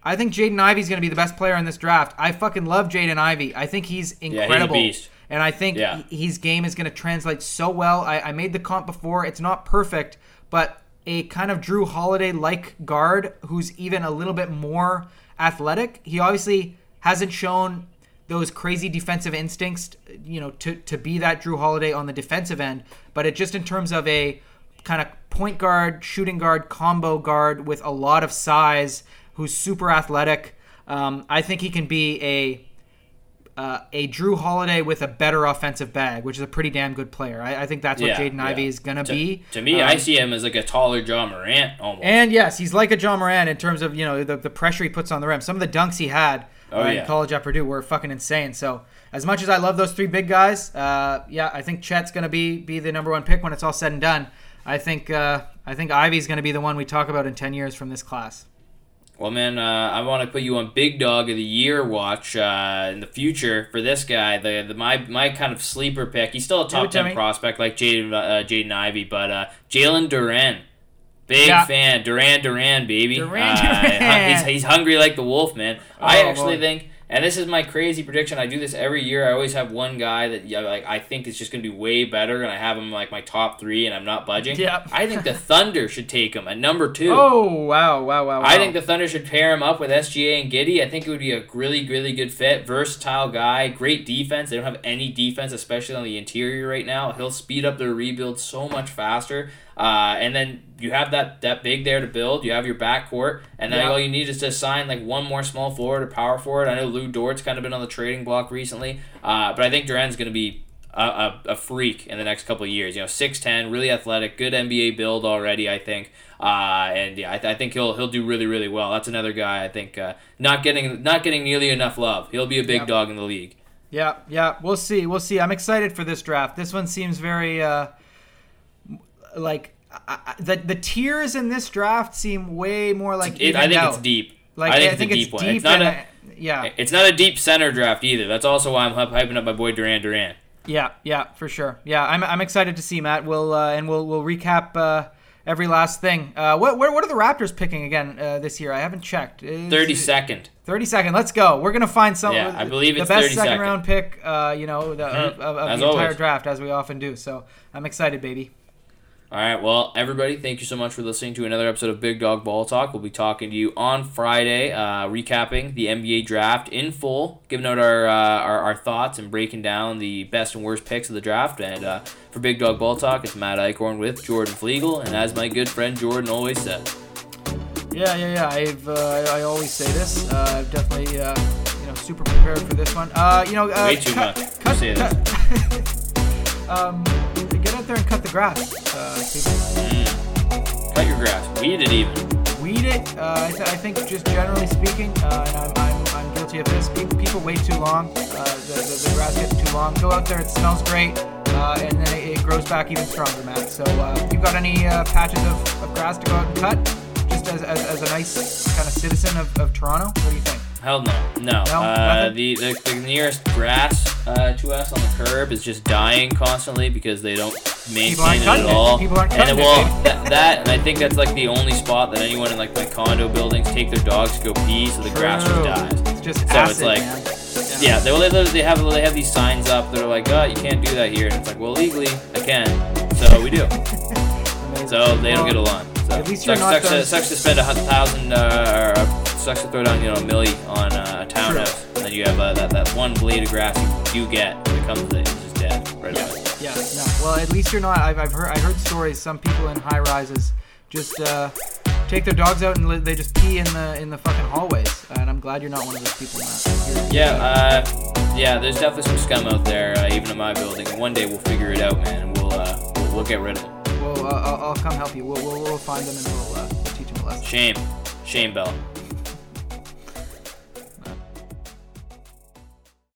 Speaker 2: I think Jaden Ivey's going to be the best player in this draft. I fucking love Jaden Ivey. I think he's incredible.
Speaker 1: Yeah, he's
Speaker 2: and I think
Speaker 1: yeah.
Speaker 2: his game is going to translate so well. I, I made the comp before. It's not perfect, but a kind of Jrue Holiday like guard who's even a little bit more athletic. He obviously hasn't shown those crazy defensive instincts, you know, to, to be that Jrue Holiday on the defensive end. But it just in terms of a kind of point guard, shooting guard, combo guard with a lot of size, who's super athletic. Um, I think he can be a uh, a Jrue Holiday with a better offensive bag, which is a pretty damn good player. I, I think that's what
Speaker 1: Yeah,
Speaker 2: Jaden Ivey is gonna
Speaker 1: To,
Speaker 2: be.
Speaker 1: to me, I
Speaker 2: Um,
Speaker 1: see him as like a taller Ja Morant almost.
Speaker 2: and yes, he's like a John Moran in terms of you know the, the pressure he puts on the rim. Some of the dunks he had
Speaker 1: Oh,
Speaker 2: uh, in college at Purdue were fucking insane. So as much as I love those three big guys, uh, yeah, I think Chet's gonna be be the number one pick when it's all said and done. I think uh, I think Ivey's gonna be the one we talk about in ten years from this class.
Speaker 1: Well, man, uh, I want to put you on Big Dog of the Year watch uh, in the future for this guy. The, the my my kind of sleeper pick. He's still a top ten
Speaker 2: me.
Speaker 1: prospect like Jaden uh, Jaden Ivey, but uh, Jalen Duren. Big
Speaker 2: Yeah.
Speaker 1: fan, Duran Duran, baby.
Speaker 2: Duran
Speaker 1: Uh,
Speaker 2: Duran.
Speaker 1: He's, he's hungry like the wolf, man. I
Speaker 2: Oh,
Speaker 1: actually
Speaker 2: boy.
Speaker 1: think, and this is my crazy prediction. I do this every year. I always have one guy that yeah, like I think is just going to be way better, and I have him like my top three, and I'm not budging.
Speaker 2: Yep.
Speaker 1: I think the Thunder should take him at number two.
Speaker 2: Oh wow wow wow! wow.
Speaker 1: I think the Thunder should pair him up with SGA and Giddey. I think it would be a really, really good fit. Versatile guy, great defense. They don't have any defense, especially on the interior right now. He'll speed up their rebuild so much faster. Uh, and then you have that, that big there to build. You have your backcourt, and then
Speaker 2: Yeah.
Speaker 1: all you need is to sign like one more small forward or power forward. I know Lu Dort's kind of been on the trading block recently, uh, but I think Duren's going to be a, a, a freak in the next couple of years. You know, six ten, really athletic, good NBA build already. I think, uh, and yeah, I, th- I think he'll he'll do really really well. That's another guy I think uh, not getting not getting nearly enough love. He'll be a big
Speaker 2: Yeah.
Speaker 1: dog in the league.
Speaker 2: Yeah, yeah, we'll see. We'll see. I'm excited for this draft. This one seems very uh like I, the the tiers in this draft seem way more like
Speaker 1: It, I think
Speaker 2: out.
Speaker 1: it's deep.
Speaker 2: Like
Speaker 1: I think,
Speaker 2: I think
Speaker 1: it's a
Speaker 2: it's
Speaker 1: deep one. It's not a
Speaker 2: yeah,
Speaker 1: it's not a deep center draft either. That's also why I'm hyping up my boy Duran Duran.
Speaker 2: yeah, yeah, for sure. Yeah, I'm, I'm excited to see Matt. We'll uh, and we'll we'll recap uh, every last thing. Uh, what what what are the Raptors picking again uh, this year? I haven't checked.
Speaker 1: Thirty second.
Speaker 2: 30 second. Let's go. We're gonna find some.
Speaker 1: Yeah, I believe
Speaker 2: the
Speaker 1: it's
Speaker 2: best
Speaker 1: 30
Speaker 2: second
Speaker 1: second.
Speaker 2: round pick. Uh, you know, the, of, of, of the entire
Speaker 1: always.
Speaker 2: draft as we often do. So I'm excited, baby.
Speaker 1: All right, well, everybody, thank you so much for listening to another episode of Big Dog Ball Talk. We'll be talking to you on Friday, uh, recapping the NBA draft in full, giving out our, uh, our our thoughts and breaking down the best and worst picks of the draft. And uh, for Big Dog Ball Talk, it's Matt Eichhorn with Jordan Flegel, and as my good friend Jordan always said,
Speaker 2: Yeah, yeah, yeah. I've uh, I always say this. Uh, I've definitely uh, you know super prepared for this one. Uh, you know, uh,
Speaker 1: Way too
Speaker 2: cut,
Speaker 1: much.
Speaker 2: Cut,
Speaker 1: Say
Speaker 2: cut, um, there and cut the grass. Uh, people.
Speaker 1: cut your grass, weed it even.
Speaker 2: weed it. Uh, I, th- I think just generally speaking, uh, and I'm, I'm, I'm guilty of this. People, people wait too long. Uh, the, the, the grass gets too long. Go out there. It smells great, uh, and then it, it grows back even stronger, Matt. So uh, you've got any uh, patches of, of grass to go out and cut? Just as, as, as a nice kind of citizen of, of Toronto, what do you think?
Speaker 1: Hell no, no.
Speaker 2: No,
Speaker 1: uh, the, the the nearest grass uh, to us on the curb is just dying constantly because they don't maintain it at
Speaker 2: it.
Speaker 1: all.
Speaker 2: People aren't
Speaker 1: and
Speaker 2: it,
Speaker 1: well,
Speaker 2: baby.
Speaker 1: that, that and I think that's like the only spot that anyone in like my condo buildings take their dogs to go pee, so the grass just
Speaker 2: True.
Speaker 1: dies.
Speaker 2: It's just
Speaker 1: So
Speaker 2: acid,
Speaker 1: it's like-
Speaker 2: man.
Speaker 1: Yeah, they, well, they they have they have these signs up that are like, oh, you can't do that here, and it's like, well, legally I can, so we do. So they don't get a So
Speaker 2: at least you're
Speaker 1: sucks,
Speaker 2: not
Speaker 1: sucks, to, sucks to spend a hundred thousand uh, or sucks to throw down you know a milli on uh, a townhouse, and then you have uh, that that one blade of grass you do get when it comes to it, it's just dead right
Speaker 2: Yeah,
Speaker 1: away.
Speaker 2: yeah, no. Well, at least you're not. I've, I've heard I heard stories. Some people in high rises just uh, take their dogs out and li- they just pee in the in the fucking hallways. And I'm glad you're not one of those people, Matt.
Speaker 1: Yeah, uh, yeah. There's definitely some scum out there, uh, even in my building. And one day we'll figure it out, man, and we'll uh, we'll, we'll get rid of them.
Speaker 2: I'll, I'll come help you. We'll, we'll, we'll find them and we'll, uh, we'll teach them a lesson.
Speaker 1: Shame, shame, Bell.